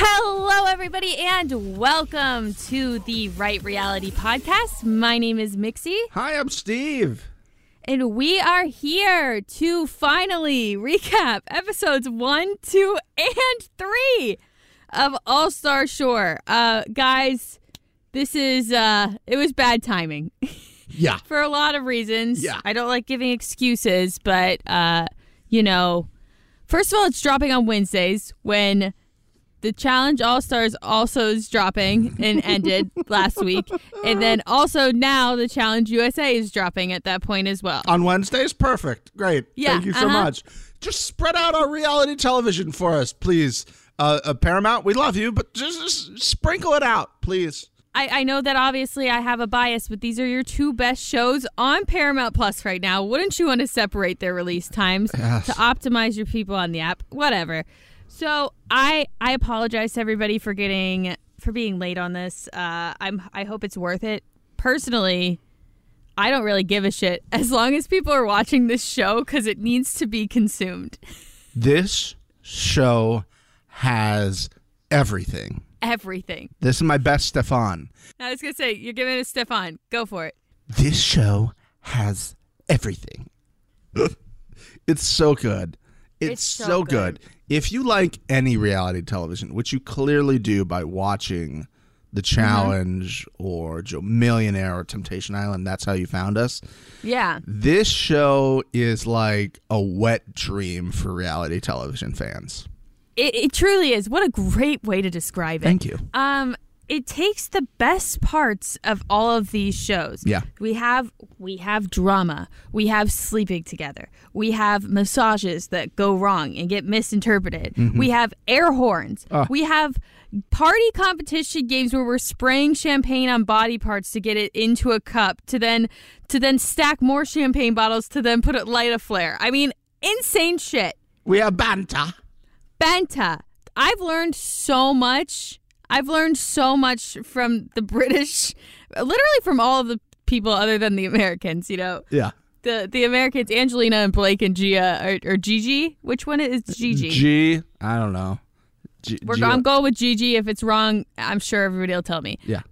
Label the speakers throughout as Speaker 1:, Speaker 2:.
Speaker 1: Hello, everybody, and welcome to the Right Reality Podcast. My name is Mixie,
Speaker 2: Hi, I'm Steve.
Speaker 1: and we are here to finally recap episodes one, two, and three of All Star Shore. Uh, guys, this is uh, it was bad timing
Speaker 2: Yeah.
Speaker 1: for a lot of reasons.
Speaker 2: Yeah.
Speaker 1: I don't like giving excuses, but uh, you know, first of all, it's dropping on Wednesdays when the Challenge All Stars also is dropping and ended last week, and then also now the Challenge USA is dropping at that point as well.
Speaker 2: On Wednesdays, perfect. Great.
Speaker 1: Yeah,
Speaker 2: Thank you so
Speaker 1: uh-huh.
Speaker 2: much. Just spread out our reality television for us, please. Uh, uh, Paramount, we love you, but just, just sprinkle it out, please.
Speaker 1: I, I know that obviously I have a bias, but these are your two best shows on Paramount Plus right now. Wouldn't you want to separate their release times
Speaker 2: Yes.
Speaker 1: to optimize your people on the app? Whatever. So I I apologize to everybody for getting for being late on this. Uh, I'm I hope it's worth it. Personally, I don't really give a shit as long as people are watching this show because it needs to be consumed.
Speaker 2: This show has everything.
Speaker 1: Everything.
Speaker 2: This is my best Stefan.
Speaker 1: I was gonna say you're giving it to Stefan. Go for it.
Speaker 2: This show has everything. it's so good. It's,
Speaker 1: It's so
Speaker 2: so, good. If you like any reality television, which you clearly do by watching The mm-hmm. Challenge or Joe Millionaire or Temptation Island, that's how you found us.
Speaker 1: Yeah.
Speaker 2: This show is like a wet dream for reality television fans.
Speaker 1: It, it truly is. What a great way to describe it.
Speaker 2: Thank you.
Speaker 1: Um, it takes the best parts of all of these shows.
Speaker 2: Yeah.
Speaker 1: We have we have drama. We have sleeping together. We have massages that go wrong and get misinterpreted. We have air horns.
Speaker 2: Ah.
Speaker 1: We have party competition games where we're spraying champagne on body parts to get it into a cup to then to then stack more champagne bottles to then put it light a flare. I mean, insane shit.
Speaker 2: We have banter.
Speaker 1: Banta. I've learned so much. I've learned so much from the British, literally from all of the people other than the Americans. You know,
Speaker 2: Yeah.
Speaker 1: the the Americans, Angelina and Blake and Gia or, or Gigi. Which one is uh, Gigi?
Speaker 2: G, I don't know. G,
Speaker 1: We're,
Speaker 2: G-
Speaker 1: I'm going with Gigi. If it's wrong, I'm sure everybody will tell me.
Speaker 2: Yeah.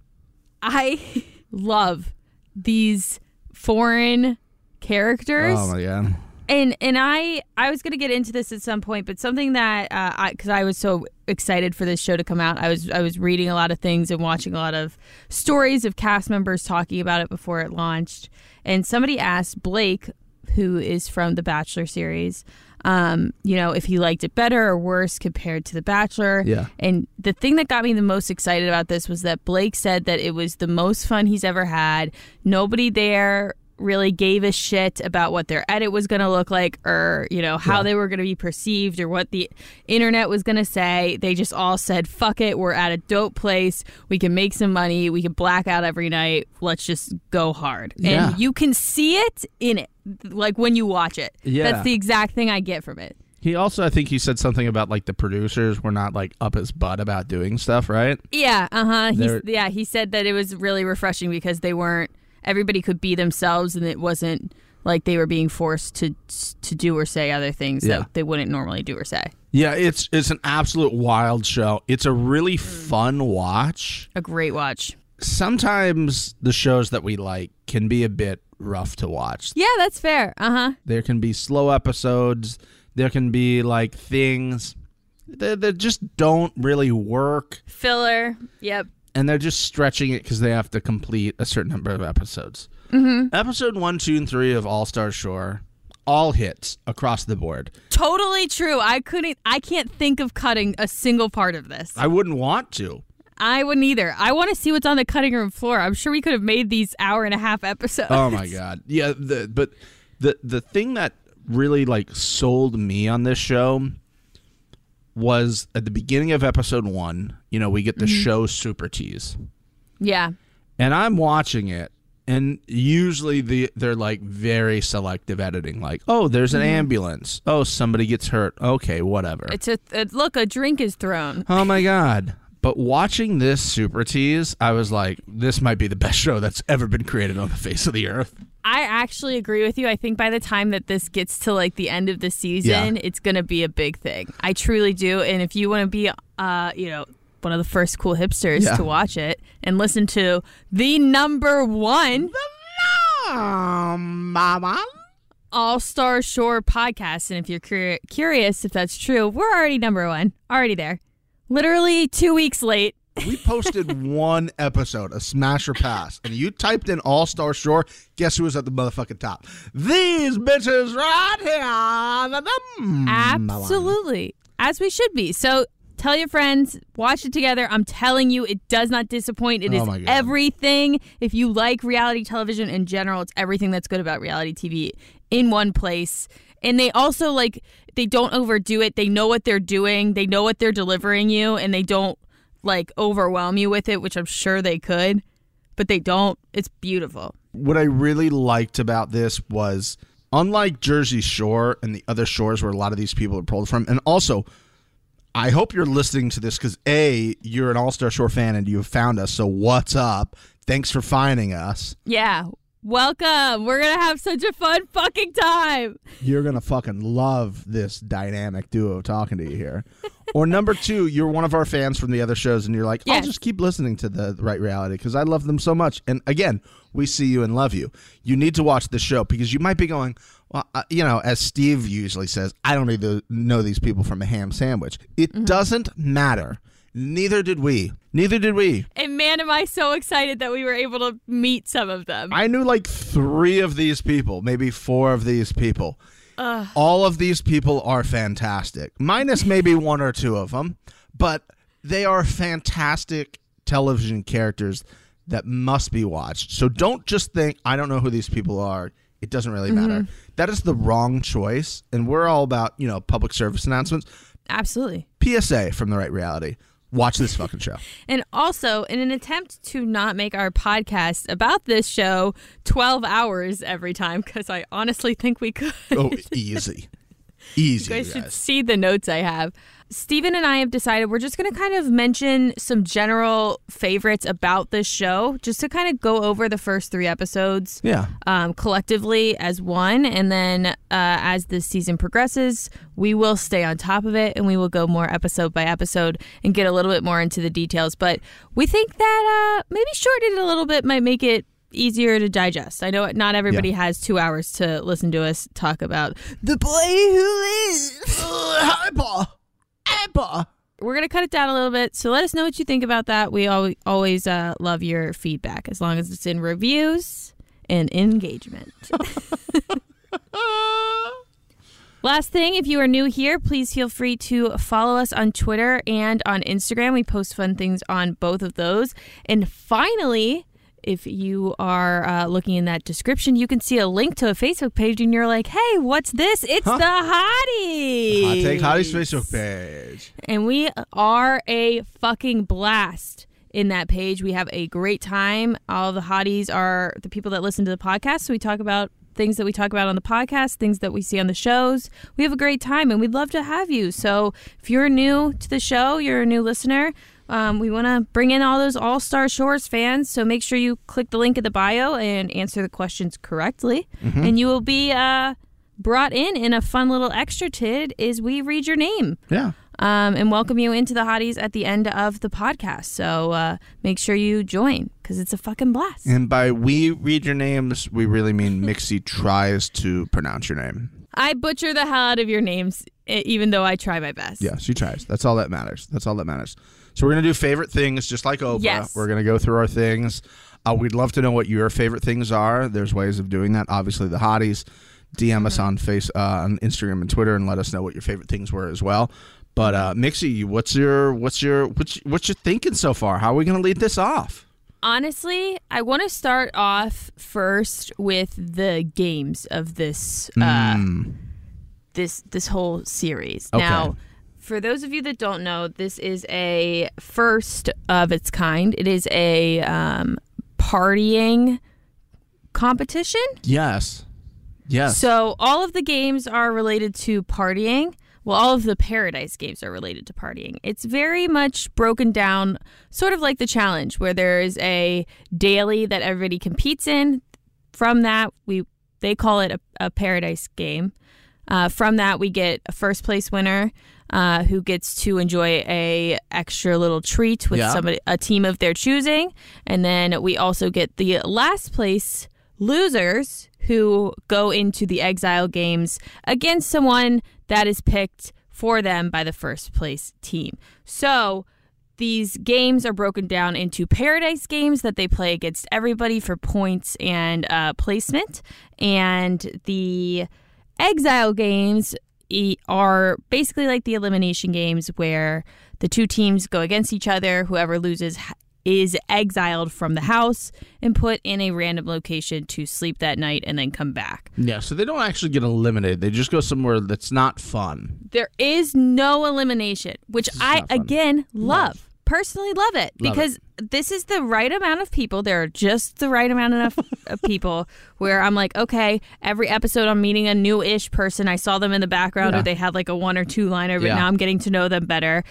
Speaker 1: I love these foreign characters.
Speaker 2: Oh my god.
Speaker 1: And and I I was gonna get into this at some point, but something that uh, I because I was so excited for this show to come out, I was I was reading a lot of things and watching a lot of stories of cast members talking about it before it launched, and somebody asked Blake, who is from the Bachelor series, um, you know, if he liked it better or worse compared to the Bachelor.
Speaker 2: Yeah.
Speaker 1: And the thing that got me the most excited about this was that Blake said that it was the most fun he's ever had. Nobody there really gave a shit about what their edit was going to look like or, you know, how they were going to be perceived or what the internet was going to say. They just all said, fuck it. We're at a dope place. We can make some money. We can black out every night. Let's just go hard.
Speaker 2: Yeah.
Speaker 1: And you can see it in it, like when you watch it.
Speaker 2: Yeah.
Speaker 1: That's the exact thing I get from it.
Speaker 2: He also, I think he said something about like the producers were not like up his butt about doing stuff, right?
Speaker 1: Yeah, uh huh.
Speaker 2: They're-
Speaker 1: Yeah, he said that it was really refreshing because they weren't. Everybody could be themselves, and it wasn't like they were being forced to to do or say other things
Speaker 2: Yeah.
Speaker 1: that they wouldn't normally do or say.
Speaker 2: Yeah, it's it's an absolute wild show. It's a really fun watch.
Speaker 1: A great watch.
Speaker 2: Sometimes the shows that we like can be a bit rough to watch.
Speaker 1: Yeah, that's fair. Uh huh.
Speaker 2: There can be slow episodes. There can be like things that, that just don't really work,
Speaker 1: Filler. Yep.
Speaker 2: And they're just stretching it because they have to complete a certain number of episodes. Mm-hmm. Episode one, two, and three of All Star Shore, all hits across the board.
Speaker 1: Totally true. I couldn't. I can't think of cutting a single part of this.
Speaker 2: I wouldn't want to.
Speaker 1: I wouldn't either. I want to see what's on the cutting room floor. I'm sure we could have made these hour and a half episodes.
Speaker 2: Oh my god. Yeah, the but the the thing that really like sold me on this show was at the beginning of episode 1, you know, we get the mm-hmm. show super tease.
Speaker 1: Yeah.
Speaker 2: And I'm watching it and usually the they're like very selective editing like, "Oh, there's an mm-hmm. ambulance. Oh, somebody gets hurt. Okay, whatever."
Speaker 1: It's a, a look. A drink is thrown.
Speaker 2: oh my god. But watching this super tease, I was like, this might be the best show that's ever been created on the face of the earth.
Speaker 1: I actually agree with you. I think by the time that this gets to like the end of the season,
Speaker 2: Yeah.
Speaker 1: it's going to be a big thing. I truly do. And if you want to be, uh, you know, one of the first cool hipsters
Speaker 2: Yeah.
Speaker 1: to watch it and listen to the number one All Star Shore podcast, and if you're cur- curious if that's true, we're already number one, already there. Literally two weeks late.
Speaker 2: We posted one episode, a smash or pass, and you typed in All Star Shore. Guess who was at the motherfucking top? These bitches right here.
Speaker 1: Absolutely. As we should be. So tell your friends, watch it together. I'm telling you, it does not disappoint. It oh is
Speaker 2: Oh God.
Speaker 1: everything. If you like reality television in general, it's everything that's good about reality TV in one place. And they also like they don't overdo it. They know what they're doing. They know what they're delivering you and they don't like overwhelm you with it, which I'm sure they could, but they don't. It's beautiful.
Speaker 2: What I really liked about this was, unlike Jersey Shore and the other shores where a lot of these people are pulled from, and also, I hope you're listening to this because A, you're an All Star Shore fan and you have found us. So, what's up? Thanks for finding us.
Speaker 1: Yeah. Welcome. We're going to have such a fun fucking time.
Speaker 2: You're going to fucking love this dynamic duo talking to you here. or number two, you're one of our fans from the other shows and you're like, I'll
Speaker 1: Yes.
Speaker 2: just keep listening to the right reality because I love them so much. And again, we see you and love you. You need to watch the show because you might be going, well, uh, you know, as Steve usually says, I don't need to know these people from a ham sandwich. It doesn't matter. Neither did we. Neither did we.
Speaker 1: And man, am I so excited that we were able to meet some of them.
Speaker 2: I knew like three of these people, maybe four of these people. All of these people are fantastic, minus maybe one or two of them, but they are fantastic television characters that must be watched. So don't just think, I don't know who these people are. It doesn't really mm-hmm. matter. That is the wrong choice. And we're all about, you know, public service announcements.
Speaker 1: Absolutely.
Speaker 2: PSA from the right reality. Watch this fucking show.
Speaker 1: And also, in an attempt to not make our podcast about this show 12 hours every time, because I honestly think we could.
Speaker 2: Oh, easy. Easy.
Speaker 1: You
Speaker 2: you
Speaker 1: guys should see the notes I have. Stephen and I have decided we're just going to kind of mention some general favorites about this show, just to kind of go over the first three episodes
Speaker 2: Yeah.
Speaker 1: um, collectively as one. And then uh, as the season progresses, we will stay on top of it and we will go more episode by episode and get a little bit more into the details. But we think that uh, maybe shortening it a little bit might make it easier to digest. I know not everybody
Speaker 2: Yeah.
Speaker 1: has two hours to listen to us talk about the boy who lives.
Speaker 2: Hi, Pa.
Speaker 1: We're gonna cut it down a little bit, so let us know what you think about that. We always always uh, love your feedback, as long as it's in reviews and engagement. Last thing, if you are new here, please feel free to follow us on Twitter and on Instagram. We post fun things on both of those. And finally, if you are uh, looking in that description, you can see a link to a Facebook page, and you're like, "Hey, what's this? It's the Hottie."
Speaker 2: Hot Take Hottie's Facebook page.
Speaker 1: and we are a fucking blast in that page. We have a great time. All the hotties are the people that listen to the podcast. So we talk about things that we talk about on the podcast, things that we see on the shows. We have a great time and we'd love to have you. So if you're new to the show, you're a new listener. Um, we want to bring in all those All Star Shores fans, so make sure you click the link in the bio and answer the questions correctly, and you will be uh, brought in in a fun little extra tid. Is we read your name
Speaker 2: Yeah.
Speaker 1: um, and welcome you into the hotties at the end of the podcast. So uh, make sure you join because it's a fucking blast.
Speaker 2: And by we read your names, we really mean Mixie tries to pronounce your name.
Speaker 1: I butcher the hell out of your names, even though I try my best.
Speaker 2: Yeah, she tries. That's all that matters. That's all that matters. So we're gonna do favorite things, just like Oprah.
Speaker 1: Yes.
Speaker 2: We're gonna go through our things. Uh, we'd love to know what your favorite things are. There's ways of doing that. Obviously, the hotties. DM us on face uh, on Instagram and Twitter, and let us know what your favorite things were as well. But uh, Mixie, what's your what's your what's what you thinking so far? How are we gonna lead this off?
Speaker 1: Honestly, I want to start off first with the games of this uh, this this whole series.
Speaker 2: Okay.
Speaker 1: Now, for those of you that don't know, this is a first of its kind. It is a um, partying competition.
Speaker 2: Yes. Yes.
Speaker 1: So all of the games are related to partying. well, all of the paradise games are related to partying. It's very much broken down, sort of like the challenge, where there is a daily that everybody competes in. From that, we they call it a, a paradise game. Uh, from that, we get a first place winner uh, who gets to enjoy a extra little treat with
Speaker 2: Yeah.
Speaker 1: somebody, a team of their choosing, and then we also get the last place losers who go into the exile games against someone that is picked for them by the first place team. So these games are broken down into paradise games that they play against everybody for points and uh, placement, and the exile games are basically like the elimination games where the two teams go against each other. Whoever loses is exiled from the house and put in a random location to sleep that night and then come back.
Speaker 2: Yeah, so they don't actually get eliminated. They just go somewhere that's not fun.
Speaker 1: There is no elimination, which I again love. Personally love it
Speaker 2: Love
Speaker 1: because this is the right amount of people. There are just the right amount enough of people where I'm like, okay, every episode I'm meeting a new-ish person. I saw them in the background
Speaker 2: Yeah.
Speaker 1: or they had like a one or two liner, but
Speaker 2: Yeah.
Speaker 1: now I'm getting to know them better.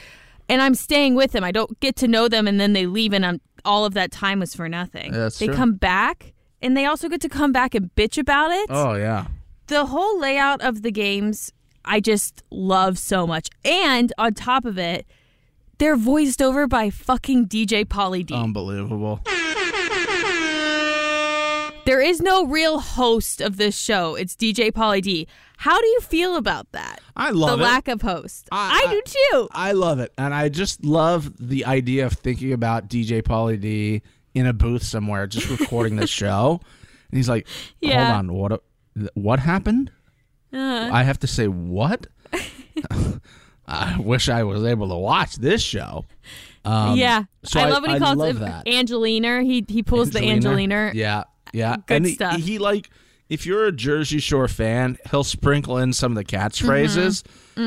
Speaker 1: And I'm staying with them. I don't get to know them and then they leave and I'm, all of that time was for nothing.
Speaker 2: Yeah,
Speaker 1: they
Speaker 2: true.
Speaker 1: come back and they also get to come back and bitch about it
Speaker 2: Oh yeah.
Speaker 1: the whole layout of the games I just love so much. And on top of it, they're voiced over by fucking DJ Pauly D.
Speaker 2: Unbelievable.
Speaker 1: there is no real host of this show. It's DJ Pauly D. How do you feel about that?
Speaker 2: I love
Speaker 1: the
Speaker 2: it.
Speaker 1: lack of host.
Speaker 2: I-
Speaker 1: I, do too.
Speaker 2: I love it, and I just love the idea of thinking about DJ Pauly D in a booth somewhere, just recording this show. And he's like,
Speaker 1: Yeah.
Speaker 2: "Hold on, what? What happened?
Speaker 1: Uh,
Speaker 2: I have to say what? I wish I was able to watch this show." Um,
Speaker 1: yeah.
Speaker 2: so
Speaker 1: I love what he calls it
Speaker 2: that.
Speaker 1: Angelina. He he pulls the Angelina.
Speaker 2: Yeah, yeah.
Speaker 1: Good
Speaker 2: and he,
Speaker 1: stuff.
Speaker 2: he like if you're a Jersey Shore fan, he'll sprinkle in some of the catchphrases.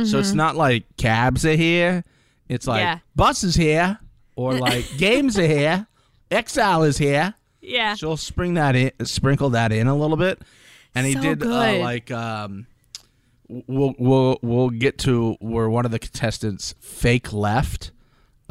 Speaker 2: So it's not like cabs are here. It's like
Speaker 1: Mm-hmm. Yeah.
Speaker 2: buses here, or like games are here. Exile is here.
Speaker 1: Yeah.
Speaker 2: She'll spring that in, sprinkle that in a little bit. And he
Speaker 1: So
Speaker 2: did uh, like um, we'll we'll we'll get to where one of the contestants fake left.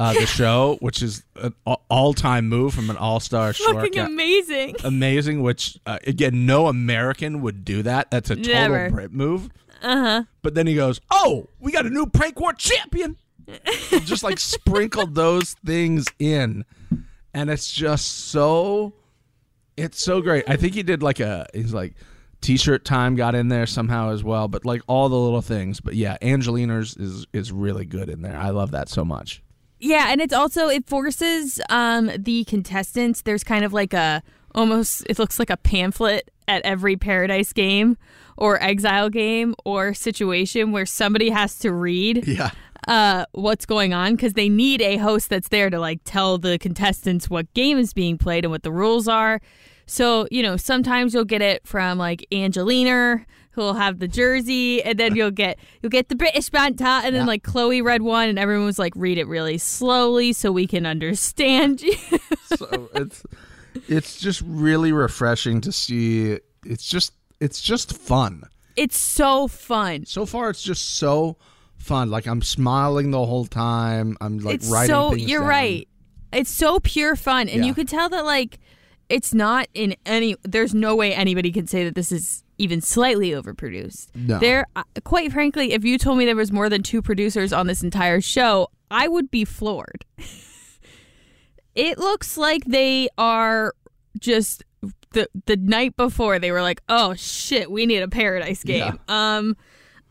Speaker 2: Uh, the show, which is an all time move from an all star short
Speaker 1: Fucking amazing.
Speaker 2: amazing. Which uh, again, no American would do that. That's a total
Speaker 1: Never.
Speaker 2: Brit move.
Speaker 1: Uh huh.
Speaker 2: But then he goes, "Oh, we got a new prank war champion." just like sprinkled those things in, and it's just so, it's so great. I think he did like a, he's like, t-shirt time got in there somehow as well. But like all the little things. But yeah, Angelina's is is really good in there. I love that so much.
Speaker 1: Yeah, and it's also it forces um the contestants. There's kind of like a almost it looks like a pamphlet at every paradise game or exile game or situation where somebody has to read
Speaker 2: Yeah.
Speaker 1: uh what's going on because they need a host that's there to like tell the contestants what game is being played and what the rules are. So, you know, sometimes you'll get it from like Angelina, who'll have the jersey, and then you'll get you'll get the British banter, and then
Speaker 2: Yeah.
Speaker 1: like Chloe read one, and everyone was like, read it really slowly so we can understand you.
Speaker 2: so it's it's just really refreshing to see. It's just it's just fun.
Speaker 1: it's so fun.
Speaker 2: So far, it's just so fun. Like I'm smiling the whole time. I'm like
Speaker 1: it's
Speaker 2: writing
Speaker 1: so you're
Speaker 2: down.
Speaker 1: right. It's so pure fun, and
Speaker 2: Yeah.
Speaker 1: you could tell that like it's not in any. There's no way anybody can say that this is even slightly overproduced.
Speaker 2: No.
Speaker 1: There, uh, quite frankly, if you told me there was more than two producers on this entire show, I would be floored. it looks like they are just the the night before they were like, "Oh shit, we need a paradise game." Um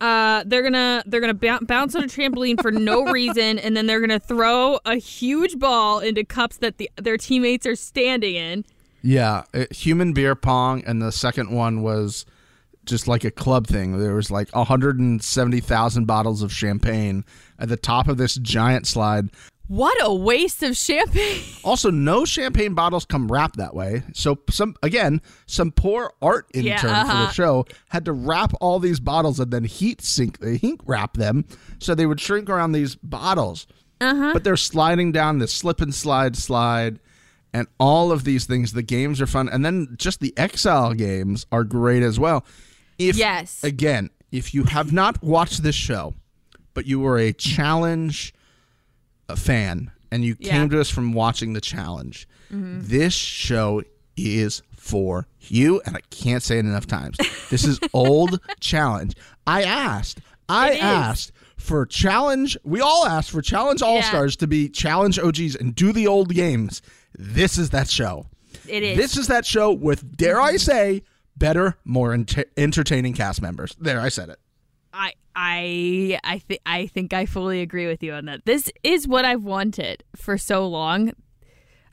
Speaker 1: uh they're going to they're to bou- bounce on a trampoline for no reason and then they're going to throw a huge ball into cups that the their teammates are standing in.
Speaker 2: Yeah, it, human beer pong, and the second one was just like a club thing. There was like 170,000 bottles of champagne at the top of this giant slide.
Speaker 1: What a waste of champagne.
Speaker 2: Also, no champagne bottles come wrapped that way. So some again, some poor art intern
Speaker 1: Yeah,
Speaker 2: for the
Speaker 1: uh-huh.
Speaker 2: show had to wrap all these bottles and then heat sink the heat wrap them so they would shrink around these bottles.
Speaker 1: Uh-huh.
Speaker 2: But they're sliding down the slip and slide slide and all of these things. The games are fun. And then just the Exile games are great as well. If
Speaker 1: Yes.
Speaker 2: again, if you have not watched this show, but you were a challenge uh, fan and you
Speaker 1: Yeah.
Speaker 2: came to us from watching the challenge. This show is for you, and I can't say it enough times. This is old challenge. I asked, I asked for challenge. We all asked for challenge all stars to be challenge OGs and do the old games. This is that show.
Speaker 1: It is.
Speaker 2: This is that show with, dare I say, better, more ent- entertaining cast members. There, I said it.
Speaker 1: I I I think I think I fully agree with you on that. This is what I've wanted for so long.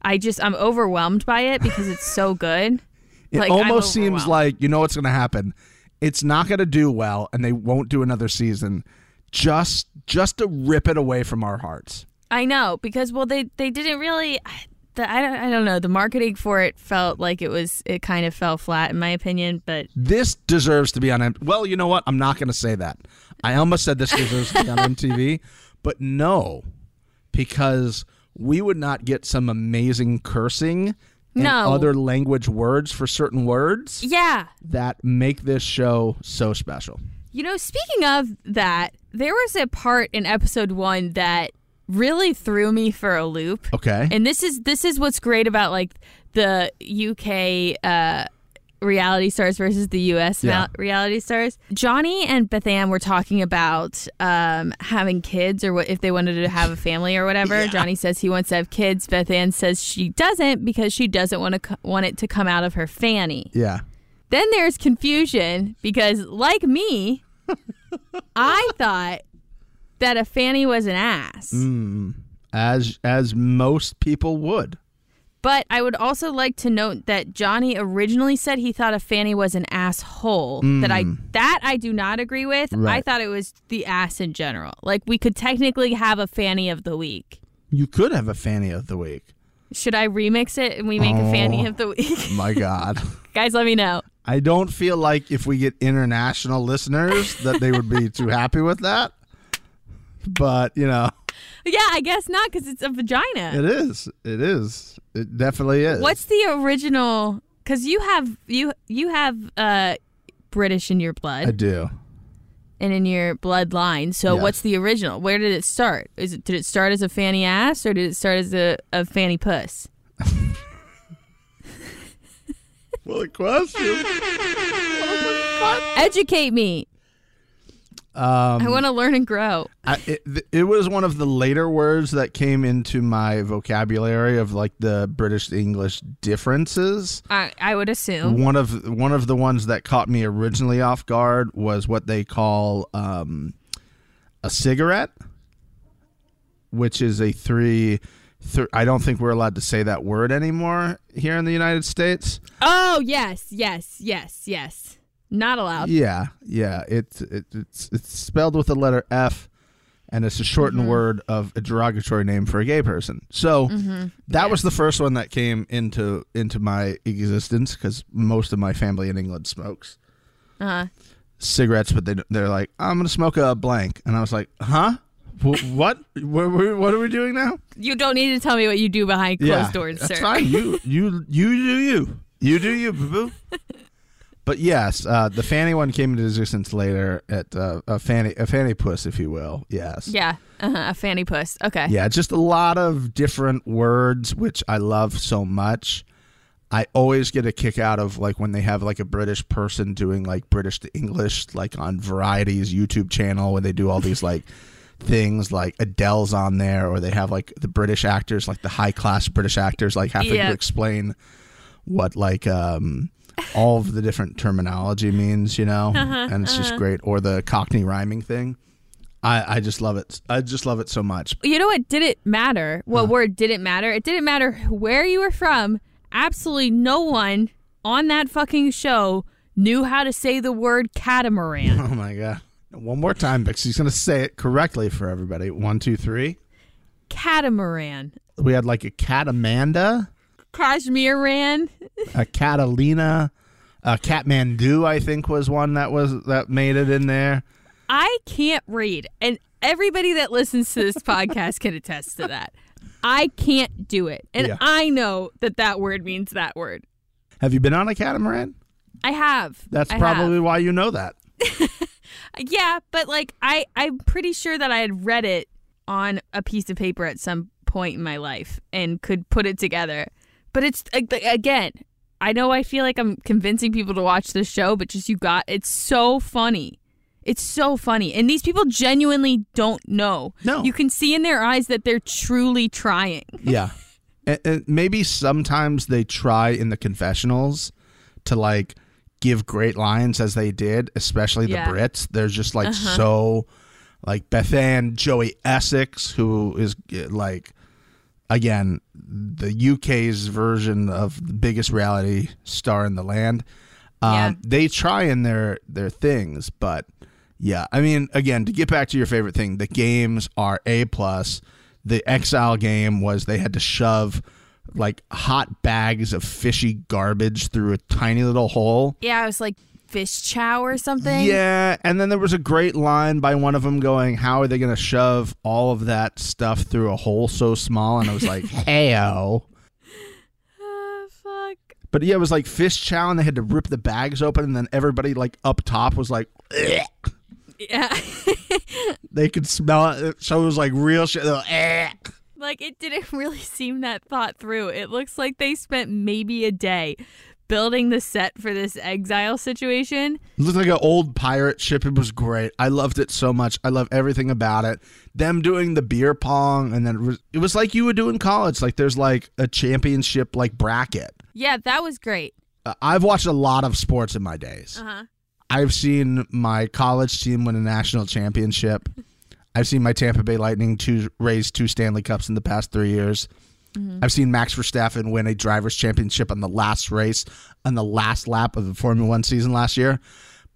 Speaker 1: I just I'm overwhelmed by it because it's so good.
Speaker 2: It
Speaker 1: Like,
Speaker 2: almost seems like you know what's going to happen. It's not going to do well, and they won't do another season. Just, just to rip it away from our hearts.
Speaker 1: I know because well they they didn't really the, I don't I don't know the marketing for it felt like it was it kind of fell flat in my opinion but
Speaker 2: This deserves to be on. M- well, you know what? I'm not going to say that. I almost said this deserves to be on MTV, but no, because we would not get some amazing cursing and
Speaker 1: No.
Speaker 2: other language words for certain words
Speaker 1: yeah
Speaker 2: that make this show so special.
Speaker 1: You know, speaking of that, there was a part in episode one that really threw me for a loop.
Speaker 2: Okay.
Speaker 1: And this is this is what's great about like the UK uh, reality stars versus the US
Speaker 2: Yeah.
Speaker 1: reality stars. Johnny and Bethan were talking about um, having kids or what if they wanted to have a family or whatever. Johnny says he wants to have kids. Bethan says she doesn't because she doesn't want to co- want it to come out of her fanny.
Speaker 2: yeah.
Speaker 1: Then there's confusion because, like me, I thought that a fanny was an ass. Mm.
Speaker 2: As as most people would.
Speaker 1: But I would also like to note that Johnny originally said he thought a fanny was an asshole. That I mm. that I do not agree with. I thought it was the ass in general. Like we could technically have a fanny of the week.
Speaker 2: You could have a fanny of the week.
Speaker 1: Should I remix it and we make a fanny oh, of the week?
Speaker 2: My God.
Speaker 1: Guys, let me know.
Speaker 2: I don't feel like if we get international listeners that they would be too happy with that. But, you know,
Speaker 1: Yeah, I guess not because it's a vagina.
Speaker 2: it is. It is. It definitely is.
Speaker 1: What's the original? Because you have you you have uh British in your blood
Speaker 2: I do.
Speaker 1: and in your bloodline. So
Speaker 2: Yes.
Speaker 1: what's the original? Where did it start? Is it did it start as a fanny ass or did it start as a, a fanny puss?
Speaker 2: Well, a question.
Speaker 1: Educate me.
Speaker 2: Um,
Speaker 1: I want to learn and grow.
Speaker 2: I, it, it was one of the later words that came into my vocabulary of like the British English differences.
Speaker 1: I I would assume.
Speaker 2: One of one of the ones that caught me originally off guard was what they call um, a cigarette, which is a three. Th- I don't think we're allowed to say that word anymore here in the United States.
Speaker 1: Oh yes, yes, yes, yes. Not allowed.
Speaker 2: Yeah, yeah. It's it, it's it's spelled with the letter F, and it's a shortened
Speaker 1: Mm-hmm.
Speaker 2: word of a derogatory name for a gay person. So that was the first one that came into into my existence because most of my family in England smokes
Speaker 1: Uh-huh.
Speaker 2: cigarettes, but they they're like, I'm gonna smoke a blank, and I was like, huh. Wh- What? What, are we doing now?
Speaker 1: You don't need to tell me what you do behind closed doors,
Speaker 2: that's
Speaker 1: sir.
Speaker 2: fine. You you you do you. You do you, boo boo. But yes, uh, the fanny one came into existence later at uh, a fanny a fanny puss, if you will. Yes.
Speaker 1: Yeah, uh-huh, a fanny puss. Okay.
Speaker 2: Yeah, just a lot of different words, which I love so much. I always get a kick out of like when they have like a British person doing like British to English, like on Variety's YouTube channel, when they do all these like things like Adele's on there, or they have like the British actors, like the high class British actors, like having to explain what like um all of the different terminology means, you know, uh-huh, and it's just uh-huh. great. Or the Cockney rhyming thing. I, I just love it. I just love it so much.
Speaker 1: You know what didn't matter? What word didn't matter? It didn't matter where you were from. Absolutely no one on that fucking show knew how to say the word catamaran.
Speaker 2: Oh my god! One more time, Mixie's gonna say it correctly for everybody. One, two, three.
Speaker 1: catamaran.
Speaker 2: We had like a cat Amanda,
Speaker 1: Kashmir ran.
Speaker 2: a Catalina, a Catmandu. I think was one that was that made it in there.
Speaker 1: I can't read. And everybody that listens to this podcast can attest to that. I can't do it. And
Speaker 2: Yeah.
Speaker 1: I know that that word means that word.
Speaker 2: Have you been on a catamaran?
Speaker 1: I have.
Speaker 2: That's
Speaker 1: I
Speaker 2: probably
Speaker 1: have.
Speaker 2: why you know that.
Speaker 1: Yeah, but like I I'm pretty sure that I had read it on a piece of paper at some point in my life and could put it together. But it's like, again, I know I feel like I'm convincing people to watch this show, but just you got it's so funny. It's so funny. And these people genuinely don't know.
Speaker 2: No.
Speaker 1: You can see in their eyes that they're truly trying.
Speaker 2: Yeah. And, and maybe sometimes they try in the confessionals to like give great lines as they did, especially the
Speaker 1: Yeah. Uh-huh.
Speaker 2: Brits. They're just like so like Bethan, Joey Essex, who is like again the UK's version of the biggest reality star in the land. Um,
Speaker 1: Yeah.
Speaker 2: They try in their their things, but yeah, I mean, again, to get back to your favorite thing, the games are a plus. The Exile game was they had to shove like hot bags of fishy garbage through a tiny little hole.
Speaker 1: Yeah, it was like fish chow or something.
Speaker 2: Yeah, and then there was a great line by one of them going, "How are they going to shove all of that stuff through a hole so small?" And I was like, "Heyo."
Speaker 1: Ah, fuck.
Speaker 2: But yeah, it was like fish chow, and they had to rip the bags open, and then everybody like up top was like, "Ugh."
Speaker 1: Yeah.
Speaker 2: they could smell it, so it was like real shit. Like,
Speaker 1: Like it didn't really seem that thought through. It looks like they spent maybe a day building the set for this exile situation.
Speaker 2: It looked like an old pirate ship. It was great. I loved it so much. I love everything about it. Them doing the beer pong, and then it was, it was like you would do in college. Like there's like a championship like bracket.
Speaker 1: Yeah, that was great.
Speaker 2: Uh, I've watched a lot of sports in my days.
Speaker 1: Uh-huh.
Speaker 2: I've seen my college team win a national championship. I've seen my Tampa Bay Lightning two raise two Stanley Cups in the past three years. Mm-hmm. I've seen Max Verstappen win a drivers' championship on the last race on the last lap of the Formula One season last year.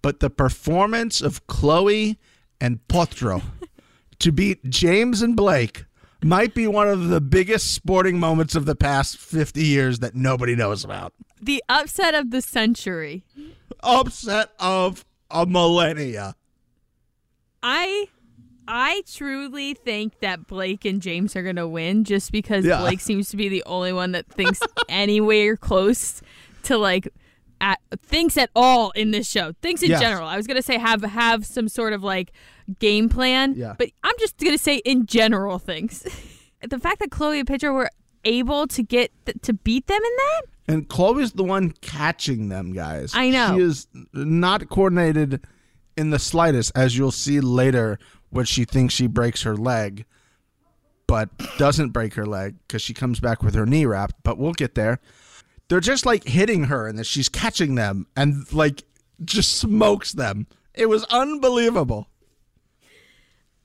Speaker 2: But the performance of Chloe and Potro to beat James and Blake might be one of the biggest sporting moments of the past 50 years that nobody knows about.
Speaker 1: The upset of the century.
Speaker 2: Upset of a millennia.
Speaker 1: I I truly think that Blake and James are going to win just because
Speaker 2: Yeah.
Speaker 1: Blake seems to be the only one that thinks anywhere close to like at, thinks at all in this show. Thinks in
Speaker 2: Yes.
Speaker 1: general. I was going to say have have some sort of like game plan,
Speaker 2: Yeah.
Speaker 1: but I'm just going to say in general things. the fact that Chloe and Pedro were able to get th- to beat them in that
Speaker 2: And Chloe's the one catching them, guys.
Speaker 1: I know.
Speaker 2: She is not coordinated in the slightest, as you'll see later when she thinks she breaks her leg, but doesn't break her leg because she comes back with her knee wrapped. But we'll get there. They're just like hitting her and that she's catching them and like just smokes them. It was unbelievable.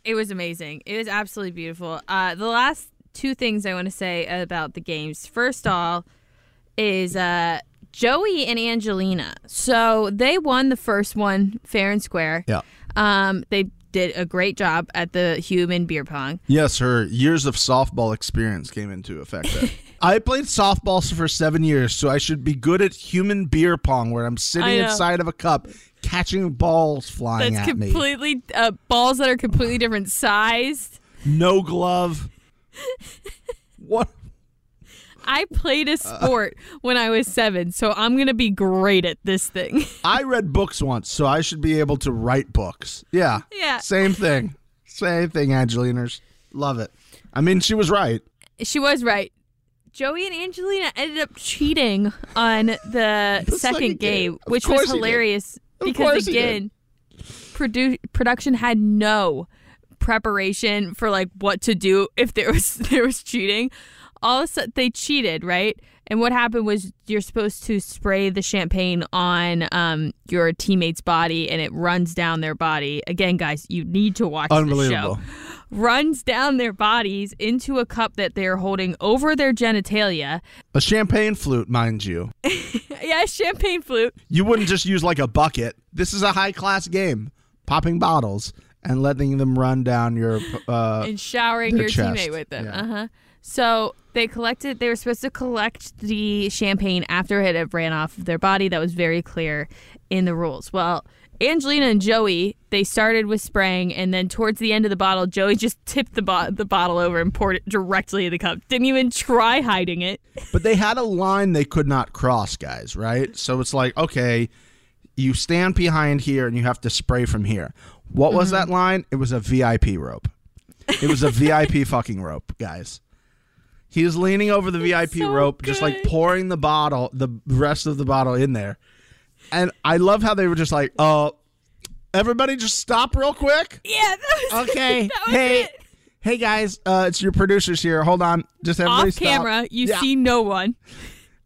Speaker 1: It was amazing. It was absolutely beautiful. Uh, the last two things I want to say about the games. First all is uh, Joey and Angelina. So they won the first one fair and square.
Speaker 2: Yeah.
Speaker 1: Um, they did a great job at the human beer pong.
Speaker 2: Yes, her years of softball experience came into effect. I played softball for seven years, so I should be good at human beer pong, where I'm sitting inside of a cup catching balls flying
Speaker 1: That's
Speaker 2: at me.
Speaker 1: completely uh, balls that are completely different sized.
Speaker 2: No glove. what?
Speaker 1: I played a sport when I was seven, so I'm gonna be great at this thing.
Speaker 2: I read books once, so I should be able to write books. Yeah.
Speaker 1: Yeah.
Speaker 2: Same thing. Same thing, Angeliners. Love it. I mean, she was right.
Speaker 1: She was right. Joey and Angelina ended up cheating on the, second,
Speaker 2: second game.
Speaker 1: game, which was hilarious because
Speaker 2: course he did.
Speaker 1: again, produ- production had no preparation for like what to do if there was there was cheating. All of a sudden, they cheated, right? And what happened was you're supposed to spray the champagne on um, your teammate's body, and it runs down their body. Again, guys, you need to watch the
Speaker 2: Unbelievable.
Speaker 1: show runs down their bodies into a cup that they're holding over their genitalia.
Speaker 2: A champagne flute, mind you.
Speaker 1: Yeah, champagne flute.
Speaker 2: You wouldn't just use like a bucket. This is a high class game. Popping bottles and letting them run down your uh
Speaker 1: and showering your
Speaker 2: chest.
Speaker 1: teammate with them.
Speaker 2: Yeah.
Speaker 1: Uh huh. So they collected. They were supposed to collect the champagne after it had ran off of their body. That was very clear in the rules. Well, Angelina and Joey they started with spraying, and then towards the end of the bottle, Joey just tipped the bo- the bottle over and poured it directly in the cup. Didn't even try hiding it.
Speaker 2: but they had a line they could not cross, guys, right? So it's like, okay, you stand behind here and you have to spray from here. What was
Speaker 1: Mm-hmm.
Speaker 2: that line? It was a VIP rope. It was a VIP fucking rope, guys. He was leaning over the VIP
Speaker 1: so
Speaker 2: rope, just like pouring the bottle, the rest of the bottle in there. And I love how they were just like, "Oh, everybody, just stop real quick."
Speaker 1: Yeah, that was
Speaker 2: Okay, hey,
Speaker 1: it.
Speaker 2: hey guys, uh, it's your producers here. Hold on, just everybody
Speaker 1: Off
Speaker 2: stop.
Speaker 1: camera, you
Speaker 2: Yeah.
Speaker 1: see no one.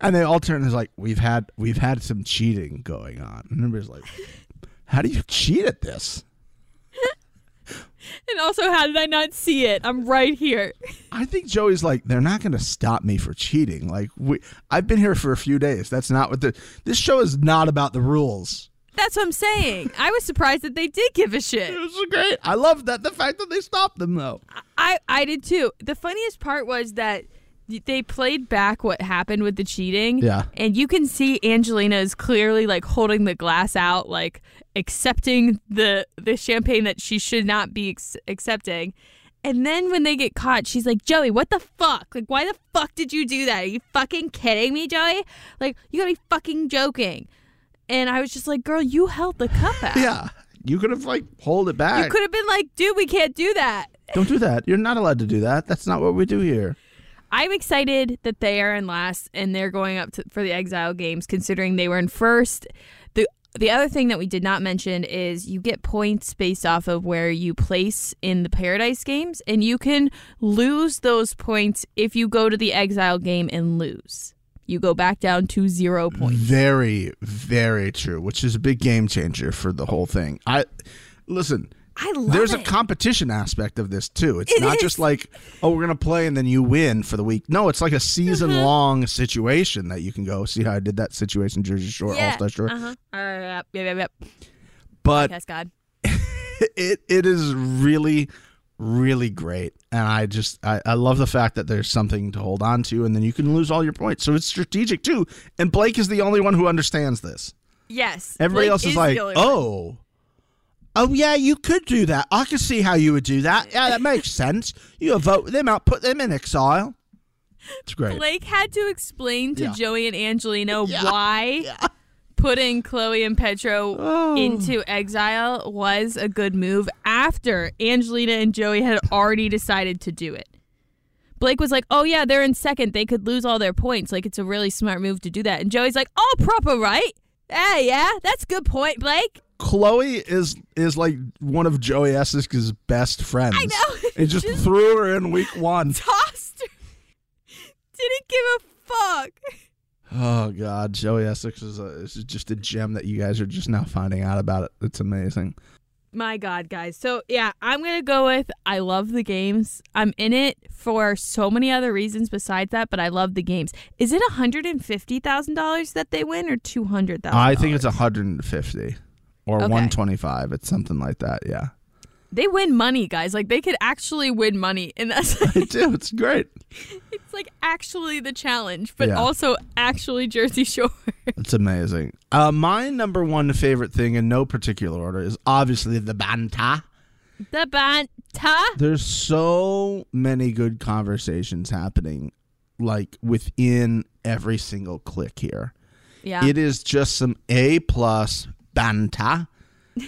Speaker 2: And they all turn and is like, "We've had we've had some cheating going on." And everybody's like, "How do you cheat at this?"
Speaker 1: And also, how did I not see it? I'm right here.
Speaker 2: I think Joey's like, they're not going to stop me for cheating. Like, we, I've been here for a few days. That's not what the. This show is not about the rules.
Speaker 1: That's what I'm saying. I was surprised that they did give a shit.
Speaker 2: It was great. I love that. The fact that they stopped them, though.
Speaker 1: I I did too. The funniest part was that they played back what happened with the cheating.
Speaker 2: Yeah.
Speaker 1: And you can see Angelina is clearly like holding the glass out, like accepting the the champagne that she should not be ex- accepting. And then when they get caught, she's like, Joey, what the fuck? Like, why the fuck did you do that? Are you fucking kidding me, Joey? Like, you gotta be fucking joking. And I was just like, girl, you held the cup out.
Speaker 2: Yeah. You could have, like, hold it back.
Speaker 1: You could have been like, dude, we can't do that.
Speaker 2: Don't do that. You're not allowed to do that. That's not what we do here.
Speaker 1: I'm excited that they are in last and they're going up to, for the Exile games, considering they were in first. the The other thing that we did not mention is you get points based off of where you place in the Paradise games, and you can lose those points if you go to the Exile game and lose. You go back down to zero points.
Speaker 2: Very, very true, which is a big game changer for the whole thing. I listen.
Speaker 1: I love
Speaker 2: There's
Speaker 1: it.
Speaker 2: a competition aspect of this too. It's
Speaker 1: It
Speaker 2: not
Speaker 1: is.
Speaker 2: just like, oh, we're gonna play and then you win for the week. No, it's like a season
Speaker 1: Uh-huh.
Speaker 2: long situation that you can go see how I did that situation Jersey Shore, All Star Shore.
Speaker 1: Uh-huh. Uh, yep, yep, yep, yep.
Speaker 2: But
Speaker 1: Yes, God.
Speaker 2: it it is really, really great, and I just I, I love the fact that there's something to hold on to, and then you can lose all your points. So it's strategic too. And Blake is the only one who understands this.
Speaker 1: Yes.
Speaker 2: Everybody
Speaker 1: Blake
Speaker 2: else is,
Speaker 1: the
Speaker 2: like,
Speaker 1: only one.
Speaker 2: oh. Oh yeah, you could do that. I can see how you would do that. Yeah, that makes sense. You would vote them out, put them in exile. It's great.
Speaker 1: Blake had to explain to
Speaker 2: Yeah.
Speaker 1: Joey and Angelino
Speaker 2: Yeah.
Speaker 1: why
Speaker 2: Yeah.
Speaker 1: putting Chloe and Pedro
Speaker 2: Oh.
Speaker 1: into exile was a good move after Angelina and Joey had already decided to do it. Blake was like, "Oh yeah, they're in second. They could lose all their points. Like it's a really smart move to do that." And Joey's like, "Oh, proper right? Hey, yeah, that's a good point, Blake."
Speaker 2: Chloe is is like one of Joey Essex's best friends.
Speaker 1: I know.
Speaker 2: He just,
Speaker 1: Just-
Speaker 2: threw her in week one.
Speaker 1: Tossed her. Didn't give a fuck.
Speaker 2: Oh God, Joey Essex is, a, is just a gem that you guys are just now finding out about. It. It's amazing.
Speaker 1: My God, guys. So, yeah, I'm going to go with I love the games. I'm in it for so many other reasons besides that, but I love the games. Is it $150,000 that they win or 200000
Speaker 2: I think it's 150 or
Speaker 1: Okay.
Speaker 2: 125. It's something like that. Yeah,
Speaker 1: They win money, guys. Like, they could actually win money. And that's
Speaker 2: I do. It's great.
Speaker 1: it's like actually the challenge, but
Speaker 2: Yeah.
Speaker 1: also actually Jersey Shore.
Speaker 2: It's amazing. Uh, my number one favorite thing in no particular order is obviously the banta.
Speaker 1: the Banta.
Speaker 2: There's so many good conversations happening, like within every single click here.
Speaker 1: Yeah.
Speaker 2: It is just some A plus banta.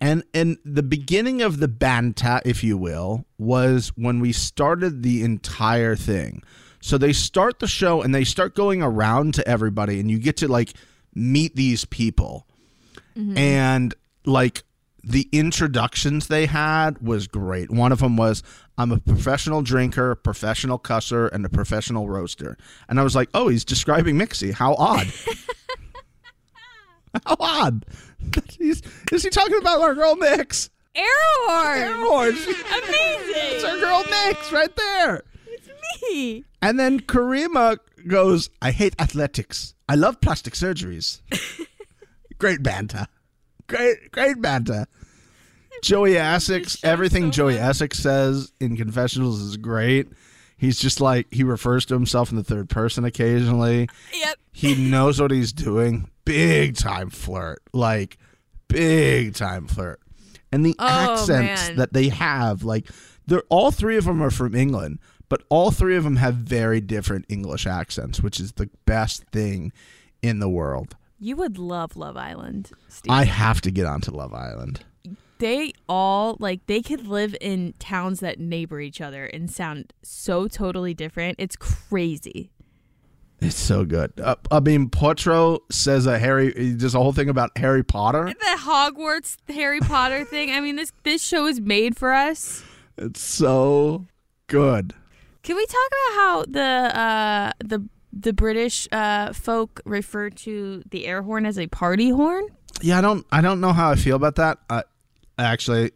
Speaker 2: And and the beginning of the banta, if you will, was when we started the entire thing. So they start the show and they start going around to everybody and you get to like meet these people. Mm-hmm. And like the introductions they had was great. One of them was I'm a professional drinker, professional cusser, and a professional roaster. And I was like, oh, he's describing Mixie. How odd. How odd. He's, is he talking about our girl Mix?
Speaker 1: Airhorn.
Speaker 2: Airhorn.
Speaker 1: Amazing.
Speaker 2: It's our girl Mix right there.
Speaker 1: It's me.
Speaker 2: And then Karime goes, I hate athletics. I love plastic surgeries. great banter. Great, great banter. Joey Essex, everything
Speaker 1: so
Speaker 2: Joey
Speaker 1: much.
Speaker 2: Essex says in confessionals is great. He's just like, he refers to himself in the third person occasionally.
Speaker 1: Yep.
Speaker 2: He knows what he's doing. Big time flirt. Like, big time flirt. And the
Speaker 1: Oh,
Speaker 2: accents
Speaker 1: man.
Speaker 2: that they have, like, they're all three of them are from England, but all three of them have very different English accents, which is the best thing in the world.
Speaker 1: You would love Love Island, Steve.
Speaker 2: I have to get onto Love Island.
Speaker 1: they all like they could live in towns that neighbor each other and sound so totally different. It's crazy.
Speaker 2: It's so good. Uh, I mean, Potro says a Harry. There's a whole thing about Harry Potter.
Speaker 1: The Hogwarts Harry Potter thing. I mean, this this show is made for us.
Speaker 2: It's so good.
Speaker 1: Can we talk about how the uh, the the British uh, folk refer to the air horn as a party horn?
Speaker 2: Yeah, I don't. I don't know how I feel about that. I actually,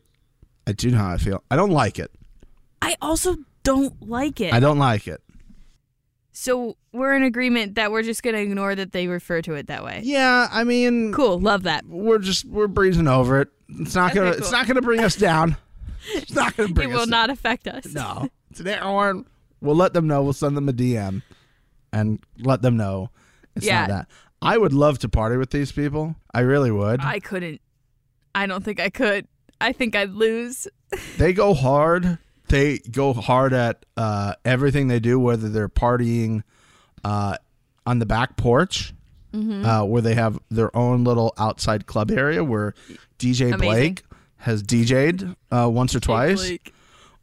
Speaker 2: I do know how I feel. I don't like it.
Speaker 1: I also don't like it.
Speaker 2: I don't like it.
Speaker 1: So we're in agreement that we're just gonna ignore that they refer to it that way.
Speaker 2: Yeah, I mean,
Speaker 1: Cool, love that.
Speaker 2: we're just we're breezing over it. It's not
Speaker 1: Okay,
Speaker 2: gonna.
Speaker 1: cool.
Speaker 2: It's not gonna bring us down. It's not gonna bring
Speaker 1: It will not affect us.
Speaker 2: No, it's an air. We'll let them know. We'll send them a DM and let them know it's
Speaker 1: Yeah.
Speaker 2: not that. I would love to party with these people. I really would.
Speaker 1: I couldn't. I don't think I could. I think I'd lose.
Speaker 2: they go hard. They go hard at uh, everything they do, whether they're partying uh, on the back porch,
Speaker 1: Mm-hmm.
Speaker 2: uh, where they have their own little outside club area where DJ
Speaker 1: Amazing.
Speaker 2: Blake has DJ'd uh, once or twice,
Speaker 1: Like,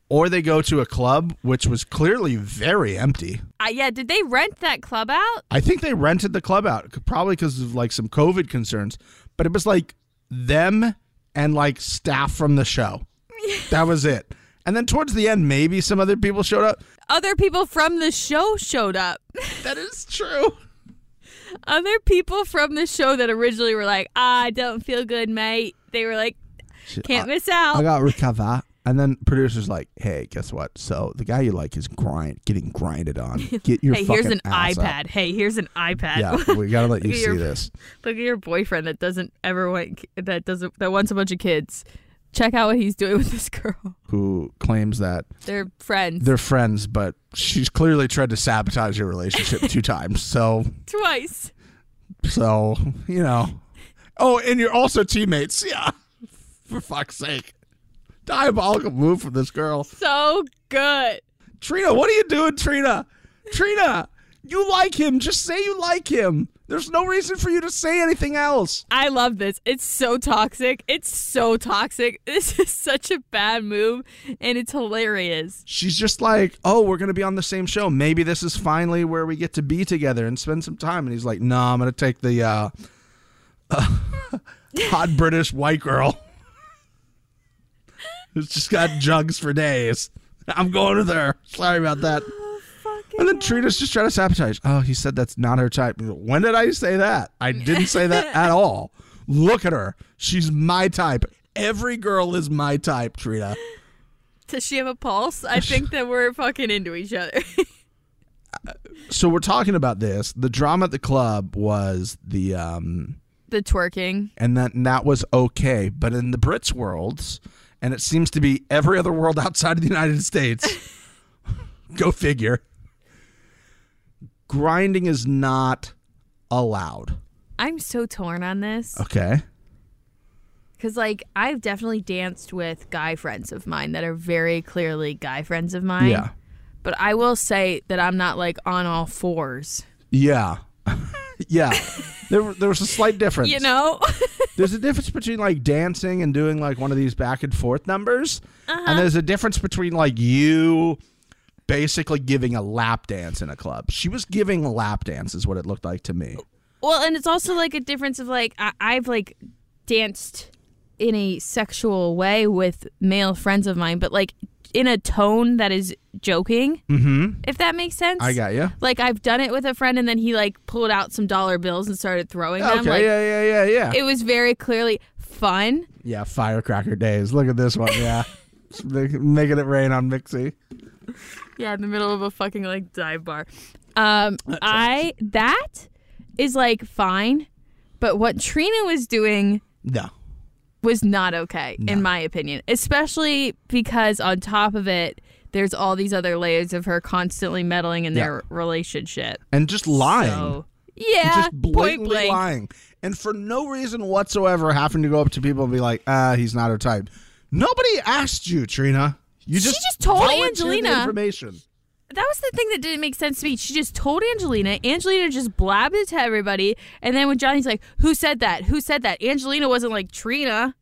Speaker 2: or they go to a club which was clearly very empty.
Speaker 1: uh, yeah, did they rent that club out?
Speaker 2: I think they rented the club out, probably because of like some COVID concerns. But it was like them and like staff from the show. that was it. And then towards the end, maybe some other people showed up.
Speaker 1: Other people from the show showed up.
Speaker 2: That is true.
Speaker 1: Other people from the show that originally were like, ah, "I don't feel good, mate." They were like, "Can't miss out."
Speaker 2: I got recover. And then producers like, hey, guess what? So the guy you like is grind getting grinded on. Get your
Speaker 1: hey, here's an
Speaker 2: ass up."
Speaker 1: iPad. Hey, here's an iPad.
Speaker 2: Yeah, we gotta let you see
Speaker 1: your-
Speaker 2: this.
Speaker 1: Look at your boyfriend that doesn't ever want that doesn't that wants a bunch of kids. Check out what he's doing with this girl.
Speaker 2: Who claims that
Speaker 1: They're friends.
Speaker 2: they're friends, but she's clearly tried to sabotage your relationship two times. So
Speaker 1: Twice.
Speaker 2: So, you know. Oh, and you're also teammates. Yeah. For fuck's sake. Diabolical move from this girl.
Speaker 1: So good.
Speaker 2: Trina, what are you doing, Trina? Trina, you like him. Just say you like him. There's no reason for you to say anything else.
Speaker 1: I love this. It's so toxic. It's so toxic. This is such a bad move, and it's hilarious.
Speaker 2: She's just like, oh, we're going to be on the same show. Maybe this is finally where we get to be together and spend some time. And he's like, no, I'm going to take the uh, hot British white girl who's just got jugs for days. I'm going with her. Sorry about that. And then Trina's just trying to sabotage. Oh, he said that's not her type. When did I say that? I didn't say that at all. Look at her. She's my type. Every girl is my type, Trina.
Speaker 1: Does she have a pulse? I think that we're fucking into each other.
Speaker 2: So we're talking about this. The drama at the club was the um
Speaker 1: the twerking.
Speaker 2: and that and that was okay, but in the Brits worlds, and it seems to be every other world outside of the United States. go figure. Grinding is not allowed.
Speaker 1: I'm so torn on this
Speaker 2: Okay.
Speaker 1: because, like, I've definitely danced with guy friends of mine that are very clearly guy friends of mine.
Speaker 2: Yeah.
Speaker 1: But I will say that I'm not like on all fours.
Speaker 2: Yeah. yeah. There, there was a slight difference.
Speaker 1: You know?
Speaker 2: There's a difference between like dancing and doing like one of these back and forth numbers,
Speaker 1: Uh-huh.
Speaker 2: and there's a difference between like you basically giving a lap dance in a club. She was giving a lap dance, is what it looked like to me.
Speaker 1: well, and it's also like a difference of like I- I've like danced in a sexual way with male friends of mine, but like in a tone that is joking. Mm-hmm. If that makes sense.
Speaker 2: I got you.
Speaker 1: Like I've done it with a friend, and then he like pulled out some dollar bills and started throwing them.
Speaker 2: Okay,
Speaker 1: Like
Speaker 2: yeah, yeah, yeah, yeah.
Speaker 1: it was very clearly fun.
Speaker 2: yeah, firecracker days. Look at this one. Yeah, making it rain on Mixie.
Speaker 1: Yeah, in the middle of a fucking like dive bar. Um, I that is like fine, but what Trina was doing
Speaker 2: No,
Speaker 1: was not okay in my opinion, especially because on top of it, there's all these other layers of her constantly meddling in their relationship.
Speaker 2: and just lying.
Speaker 1: So, yeah,
Speaker 2: just
Speaker 1: point
Speaker 2: blatantly
Speaker 1: blank.
Speaker 2: lying, and for no reason whatsoever, having to go up to people and be like, "Ah, he's not her type." Nobody asked you, Trina. You
Speaker 1: She
Speaker 2: just
Speaker 1: just told Angelina.
Speaker 2: information.
Speaker 1: that was the thing that didn't make sense to me. She just told Angelina. Angelina just blabbed it to everybody. And then when Johnny's like, "Who said that? Who said that?" Angelina wasn't like Trina.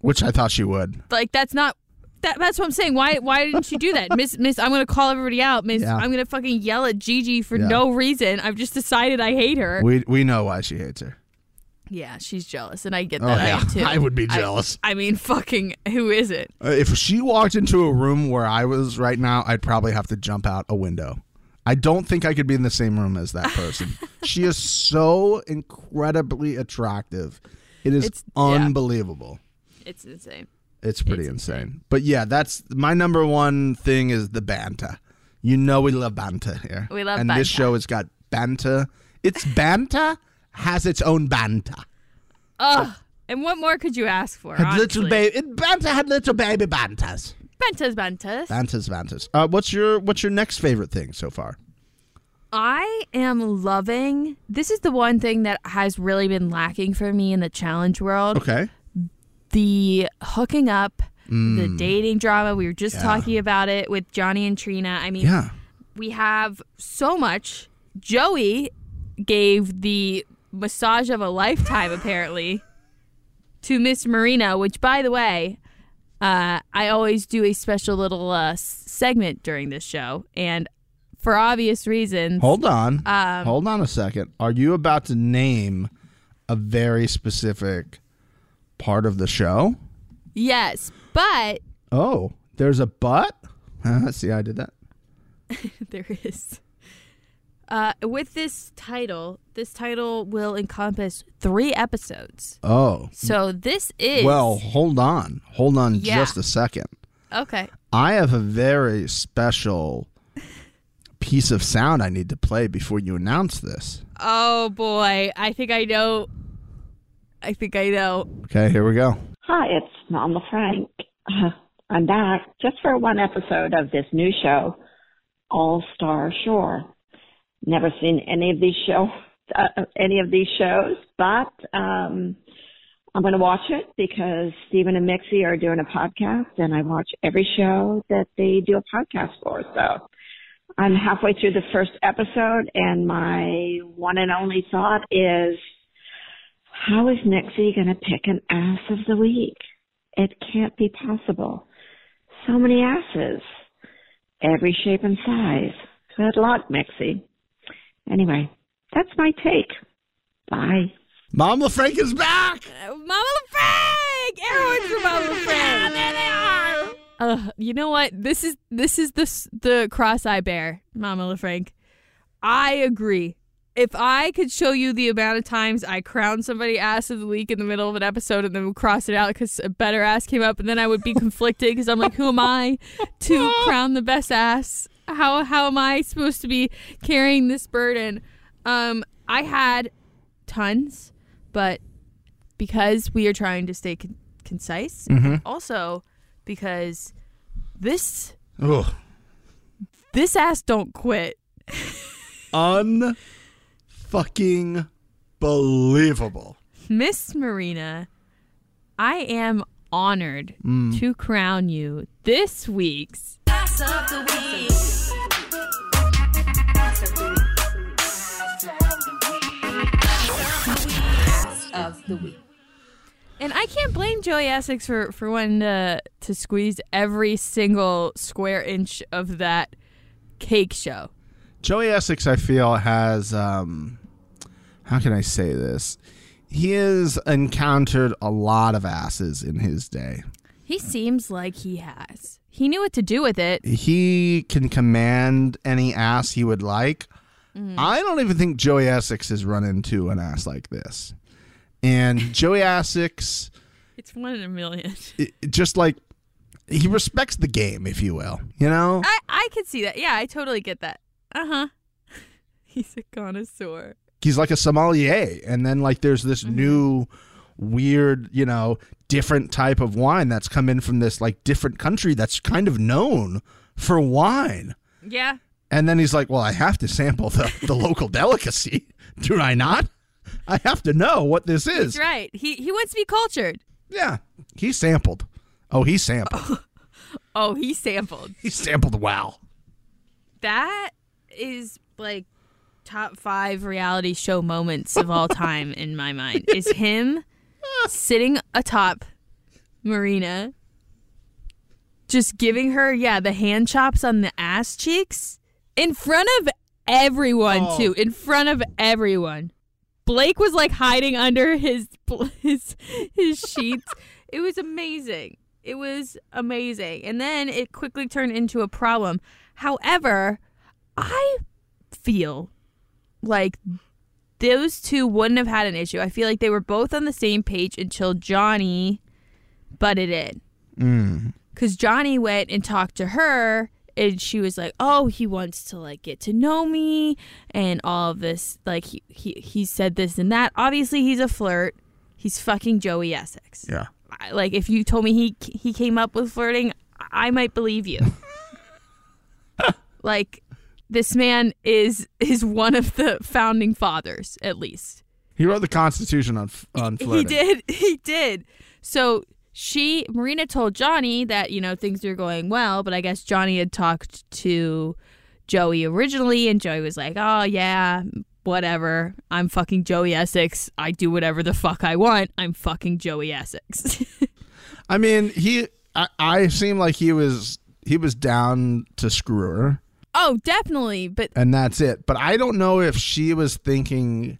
Speaker 2: Which I thought she would.
Speaker 1: Like that's not. That, that's what I'm saying. Why why didn't she do that, Miss Miss? I'm gonna call everybody out, Miss.
Speaker 2: Yeah.
Speaker 1: I'm gonna fucking yell at Gigi for
Speaker 2: Yeah.
Speaker 1: no reason. I've just decided I hate her.
Speaker 2: We we know why she hates her.
Speaker 1: Yeah, she's jealous, and I get
Speaker 2: Oh
Speaker 1: that. I
Speaker 2: yeah,
Speaker 1: am too.
Speaker 2: I would be jealous.
Speaker 1: I, mean, fucking, who is it?
Speaker 2: Uh, if she walked into a room where I was right now, I'd probably have to jump out a window. I don't think I could be in the same room as that person. she is so incredibly attractive. It is
Speaker 1: It's- yeah.
Speaker 2: unbelievable.
Speaker 1: It's insane.
Speaker 2: It's pretty
Speaker 1: It's
Speaker 2: insane. But yeah, that's my number one thing is the banta. You know we love banta here.
Speaker 1: We love
Speaker 2: and this show has got banta. It's banta has its own banta.
Speaker 1: Ugh. And what more could you ask for?
Speaker 2: Had little baby. Banta had little baby bantas.
Speaker 1: Bentas, Bentas.
Speaker 2: Bantas, bantas. Uh, what's your what's your next favorite thing so far?
Speaker 1: I am loving. This is the one thing that has really been lacking for me in the challenge world.
Speaker 2: Okay.
Speaker 1: The hooking up, the dating drama. We were just
Speaker 2: Mm. Yeah.
Speaker 1: talking about it with Johnny and Trina. I mean,
Speaker 2: Yeah.
Speaker 1: we have so much. Joey gave the massage of a lifetime, apparently, to Miss Marina, which, by the way, uh, I always do a special little uh, segment during this show. And for obvious reasons,
Speaker 2: Hold on.
Speaker 1: Um,
Speaker 2: Hold on a second. Are you about to name a very specific part of the show?
Speaker 1: yes, but
Speaker 2: Oh, there's a but? See, I did that.
Speaker 1: there is. Uh, with this title, this title will encompass three episodes.
Speaker 2: Oh.
Speaker 1: So this is
Speaker 2: Well, hold on. Hold on
Speaker 1: Yeah.
Speaker 2: just a second.
Speaker 1: okay.
Speaker 2: I have a very special piece of sound I need to play before you announce this.
Speaker 1: Oh boy, I think I know. I think I know.
Speaker 2: Okay, here we go.
Speaker 3: Hi, it's Mama Frank. Uh, I'm back just for one episode of this new show, All Star Shore. Never seen any of these show, uh, any of these shows, but um, I'm going to watch it because Stephen and Mixie are doing a podcast, and I watch every show that they do a podcast for. So I'm halfway through the first episode, and my one and only thought is how is Mixie going to pick an ass of the week? It can't be possible. So many asses. Every shape and size. Good luck, Mixie. Anyway, that's my take. Bye.
Speaker 2: Mom LaFrank is back.
Speaker 1: Uh, Mama LaFrank! Everyone's your Mama LaFrank. there they are. Uh, you know what? This is this is the the cross-eye bear, Mama LaFrank. I agree. If I could show you the amount of times I crowned somebody ass of the week in the middle of an episode and then cross it out because a better ass came up, and then I would be conflicted because I'm like, who am I to crown the best ass? How how am I supposed to be carrying this burden? Um, I had tons, but because we are trying to stay con- concise, also because this
Speaker 2: Ugh.
Speaker 1: this ass don't quit.
Speaker 2: Un fucking believable.
Speaker 1: Miss Marina, I am honored to crown you this week's
Speaker 4: Ass of the week. Ass of the week.
Speaker 1: And I can't blame Joey Essex for for wanting to to squeeze every single square inch of that cake show.
Speaker 2: Joey Essex, I feel, has um, how can I say this? He has encountered a lot of asses in his day.
Speaker 1: He seems like he has. He knew what to do with it.
Speaker 2: He can command any ass he would like. I don't even think Joey Essex has run into an ass like this. And Joey Essex,
Speaker 1: It's one in a million.
Speaker 2: it, it just like he respects the game, if you will. You know,
Speaker 1: I I could see that. Yeah, I totally get that. Uh huh. He's a connoisseur.
Speaker 2: he's like a sommelier and then like there's this new weird you know different type of wine that's come in from this like different country that's kind of known for wine
Speaker 1: Yeah.
Speaker 2: and then he's like well i have to sample the, the local delicacy do i not i have to know what this is
Speaker 1: That's right. He he wants to be cultured.
Speaker 2: yeah he sampled oh he sampled
Speaker 1: Oh, he sampled.
Speaker 2: he sampled wow
Speaker 1: that is like top five reality show moments of all time in my mind. Is him sitting atop Marina, just giving her, yeah, the hand chops on the ass cheeks in front of everyone,
Speaker 2: Oh.
Speaker 1: too. In front of everyone. Blake was like hiding under his his his sheets. It was amazing. It was amazing. And then it quickly turned into a problem. However, I feel like those two wouldn't have had an issue. I feel like they were both on the same page until Johnny butted in.
Speaker 2: Mm.
Speaker 1: Because Johnny went and talked to her, and she was like, "Oh, he wants to like get to know me, and all of this. Like he he he said this and that. Obviously, he's a flirt. He's fucking Joey Essex.
Speaker 2: Yeah.
Speaker 1: I- Like if you told me he he came up with flirting, I might believe you. like this man is is one of the founding fathers, at least.
Speaker 2: He wrote the Constitution on on flirting.
Speaker 1: He did. He did. So she, Marina told Johnny that, you know, things were going well, but I guess Johnny had talked to Joey originally, and Joey was like, oh, yeah, whatever. I'm fucking Joey Essex. I do whatever the fuck I want. I'm fucking Joey Essex.
Speaker 2: I mean, he. I, I seem like he was he was down to screw her,
Speaker 1: oh, definitely. But
Speaker 2: and that's it. But I don't know if she was thinking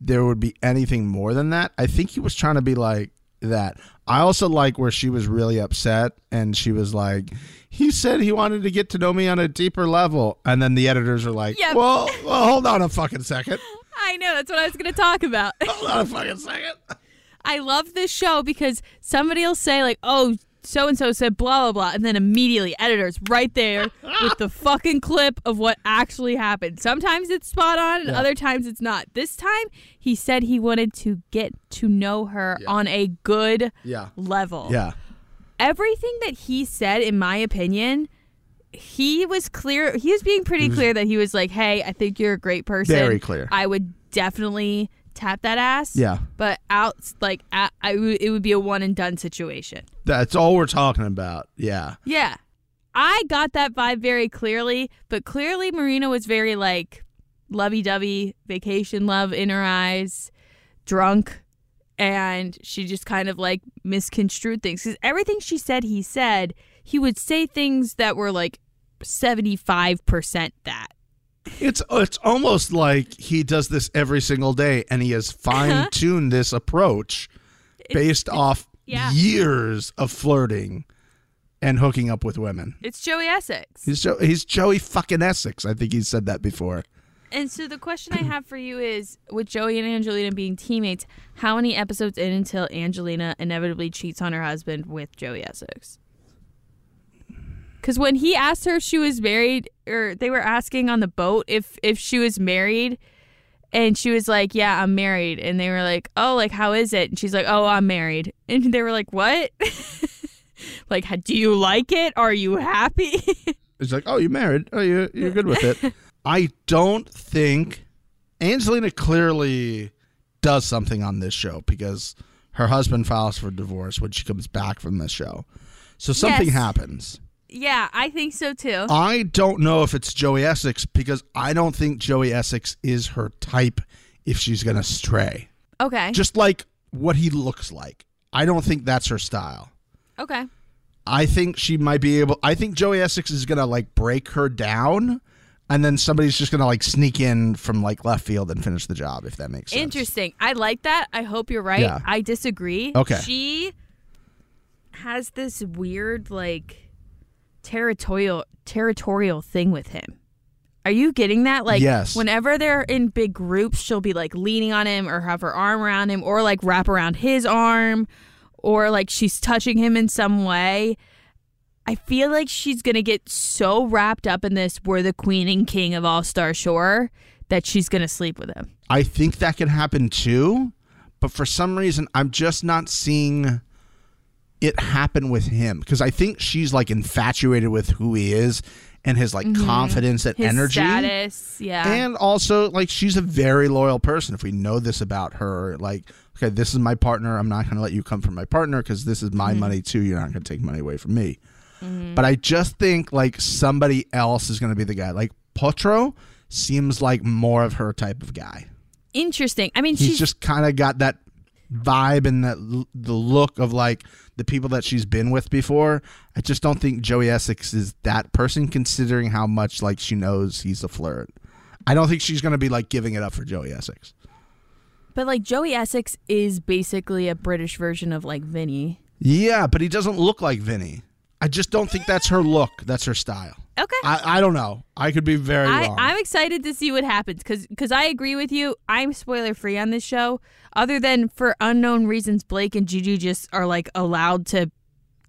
Speaker 2: there would be anything more than that. I think he was trying to be like that. I also like where she was really upset and she was like, "He said he wanted to get to know me on a deeper level," and then the editors are like,
Speaker 1: Yep.
Speaker 2: "Well, well, hold on a fucking second.
Speaker 1: I know that's what I was going to talk about.
Speaker 2: Hold on a fucking second.
Speaker 1: I love this show because somebody will say like, "Oh, so and so said blah blah blah," and then immediately editors right there with the fucking clip of what actually happened. Sometimes it's spot on, and
Speaker 2: Yeah.
Speaker 1: other times it's not. This time he said he wanted to get to know her on a good
Speaker 2: Yeah,
Speaker 1: level.
Speaker 2: yeah,
Speaker 1: Everything that he said, in my opinion. He was clear. He was being pretty clear that he was like, "Hey, I think you're a great person.
Speaker 2: Very clear.
Speaker 1: I would definitely tap that ass.
Speaker 2: yeah."
Speaker 1: But out like I, I w- it would be a one and done situation.
Speaker 2: That's all we're talking about. Yeah.
Speaker 1: Yeah, I got that vibe very clearly. But clearly, Marina was very like lovey dovey, vacation love in her eyes, drunk, and she just kind of like misconstrued things because everything she said, he said he would say things that were like seventy five percent that.
Speaker 2: It's it's almost like he does this every single day, and he has uh-huh. fine tuned this approach based off
Speaker 1: yeah.
Speaker 2: years of flirting and hooking up with women.
Speaker 1: It's Joey Essex.
Speaker 2: He's jo- he's Joey fucking Essex. I think he's said that before.
Speaker 1: And so the question I have for you is with Joey and Angelina being teammates, how many episodes in until Angelina inevitably cheats on her husband with Joey Essex? Because when he asked her if she was married, or they were asking on the boat if if she was married, and she was like, "Yeah, I'm married," and they were like, "Oh, like how is it?" And she's like, "Oh, I'm married," and they were like, "What?" like, do you like it? Are you happy?
Speaker 2: He's like, "Oh, you married? Oh, you you're good with it." I don't think Angelina clearly does something on this show because her husband files for divorce when she comes back from this show. So something
Speaker 1: Yes.
Speaker 2: happens.
Speaker 1: Yeah, I think so too.
Speaker 2: I don't know if it's Joey Essex because I don't think Joey Essex is her type if she's going to stray.
Speaker 1: Okay,
Speaker 2: Just like what he looks like. I don't think that's her style.
Speaker 1: okay.
Speaker 2: I think she might be able I think Joey Essex is going to like break her down and then somebody's just going to like sneak in from like left field and finish the job if that makes sense.
Speaker 1: Interesting. I like that. I hope you're right.
Speaker 2: Yeah.
Speaker 1: I disagree.
Speaker 2: Okay.
Speaker 1: She has this weird like territorial territorial thing with him. Are you getting that? Like
Speaker 2: Yes.
Speaker 1: whenever they're in big groups, she'll be like leaning on him or have her arm around him or like wrap around his arm or like she's touching him in some way. I feel like she's going to get so wrapped up in this we're the queen and king of All Star Shore that she's going to sleep with him.
Speaker 2: I think that could happen too, but for some reason I'm just not seeing it happen with him because I think she's like infatuated with who he is and his like confidence and
Speaker 1: Mm-hmm. His
Speaker 2: energy.
Speaker 1: status, yeah.
Speaker 2: And also, like, she's a very loyal person. If we know this about her, like, okay, this is my partner. I'm not going to let you come from my partner because this is
Speaker 1: Mm-hmm.
Speaker 2: my money too. You're not going to take money away from me. but I just think like somebody else is going to be the guy. Like Potro seems like more of her type of guy.
Speaker 1: Interesting. I mean,
Speaker 2: He's
Speaker 1: she's
Speaker 2: just kind of got that vibe and that the look of like the people that she's been with before. I just don't think Joey Essex is that person, considering how much like she knows he's a flirt. I don't think she's going to be like giving it up for Joey Essex.
Speaker 1: but like Joey Essex is basically a British version of like Vinny.
Speaker 2: Yeah, but he doesn't look like Vinny. I just don't think that's her look. That's her style.
Speaker 1: Okay.
Speaker 2: I, I don't know. I could be very
Speaker 1: I,
Speaker 2: wrong.
Speaker 1: I'm excited to see what happens because because I agree with you. I'm spoiler free on this show, other than for unknown reasons, Blake and Juju just are like allowed to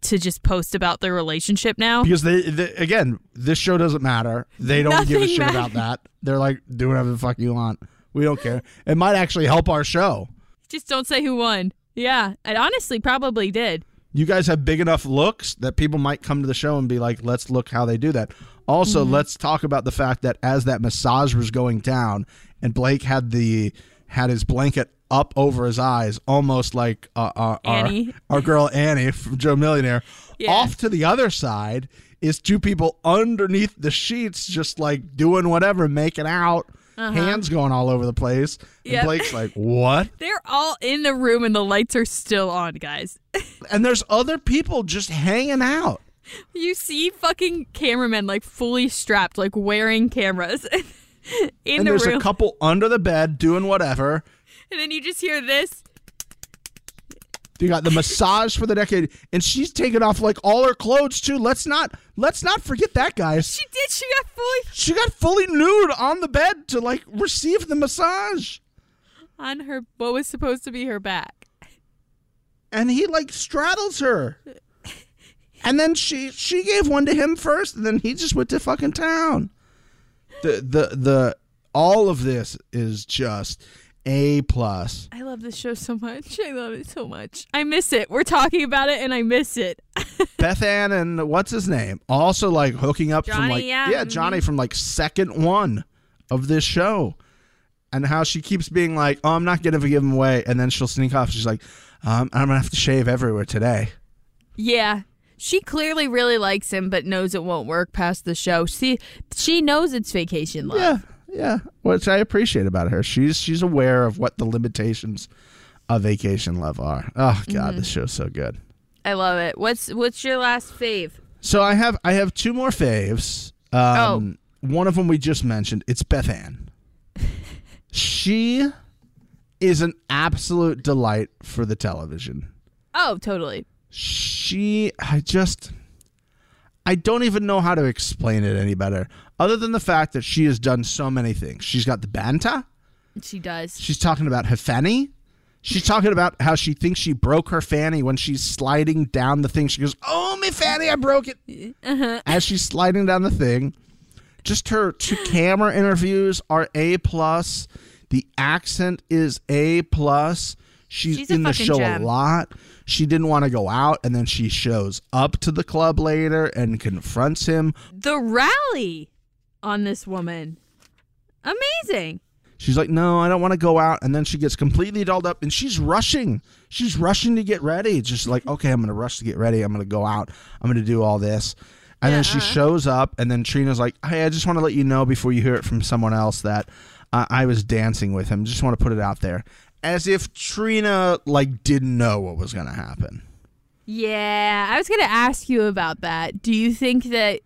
Speaker 1: to just post about their relationship now.
Speaker 2: because they, they again, this show doesn't matter. They don't give a shit
Speaker 1: matters.
Speaker 2: about that. They're like, do whatever the fuck you want. We don't care. It might actually help our show.
Speaker 1: Just don't say who won. Yeah, it honestly probably did.
Speaker 2: You guys have big enough looks that people might come to the show and be like, let's look how they do that. Also,
Speaker 1: Mm-hmm.
Speaker 2: let's talk about the fact that as that massage was going down and Blake had the had his blanket up over his eyes, almost like uh, uh, our, our girl Annie from Joe Millionaire.
Speaker 1: Yeah.
Speaker 2: Off to the other side is two people underneath the sheets, just like doing whatever, making out, hands going all over the place. And
Speaker 1: Uh-huh. Yep.
Speaker 2: Blake's like, "What?"
Speaker 1: They're all in the room and the lights are still on, guys.
Speaker 2: And there's other people just hanging out.
Speaker 1: You see fucking cameramen like fully strapped, like wearing cameras in
Speaker 2: and
Speaker 1: the
Speaker 2: there's
Speaker 1: room.
Speaker 2: a couple under the bed doing whatever.
Speaker 1: and then you just hear this.
Speaker 2: You got the massage for the decade, and she's taking off like all her clothes too. Let's not let's not forget that, guys.
Speaker 1: She did. She got fully
Speaker 2: She got fully nude on the bed to like receive the massage,
Speaker 1: on her what was supposed to be her back.
Speaker 2: and he like straddles her. And then she she gave one to him first, and then he just went to fucking town. The the the all of this is just a plus.
Speaker 1: I love this show so much. I love it so much. I miss it. We're talking about it and I miss it.
Speaker 2: Bethan and what's his name also like hooking up from like
Speaker 1: yeah,
Speaker 2: yeah. Johnny from like second one of this show, and how she keeps being like, oh I'm not gonna give him away, and then she'll sneak off. She's like, um, I'm gonna have to shave everywhere today.
Speaker 1: Yeah. She clearly really likes him but knows it won't work past the show. See, she knows it's vacation love.
Speaker 2: Yeah, yeah, which I appreciate about her. She's she's aware of what the limitations of vacation love are. Oh God,
Speaker 1: Mm-hmm.
Speaker 2: this show's so good.
Speaker 1: I love it. What's what's your last fave?
Speaker 2: So I have I have two more faves. Um, One of them we just mentioned. It's Bethan. she is an absolute delight for the television.
Speaker 1: Oh, totally.
Speaker 2: She, I just, I don't even know how to explain it any better, other than the fact that she has done so many things. She's got the banta.
Speaker 1: She does.
Speaker 2: She's talking about her fanny. She's talking about how she thinks she broke her fanny when she's sliding down the thing. She goes, "Oh, my fanny, I broke it." Uh-huh. As she's sliding down the thing, just her two camera interviews are a plus. The accent is a plus. She's,
Speaker 1: She's
Speaker 2: in the show
Speaker 1: gem.
Speaker 2: a lot. She didn't want to go out, and then she shows up to the club later and confronts him.
Speaker 1: The rally on this woman. Amazing.
Speaker 2: She's like, "No, I don't want to go out." And then she gets completely dolled up, and she's rushing. She's rushing to get ready. Just like, okay, I'm gonna rush to get ready. I'm gonna go out. I'm gonna do all this. And then she
Speaker 1: Yeah.
Speaker 2: shows up, and then Trina's like, "Hey, I just want to let you know before you hear it from someone else that uh, I was dancing with him. Just want to put it out there." As if Trina like didn't know what was gonna happen.
Speaker 1: Yeah, I was going to ask you about that. Do you think that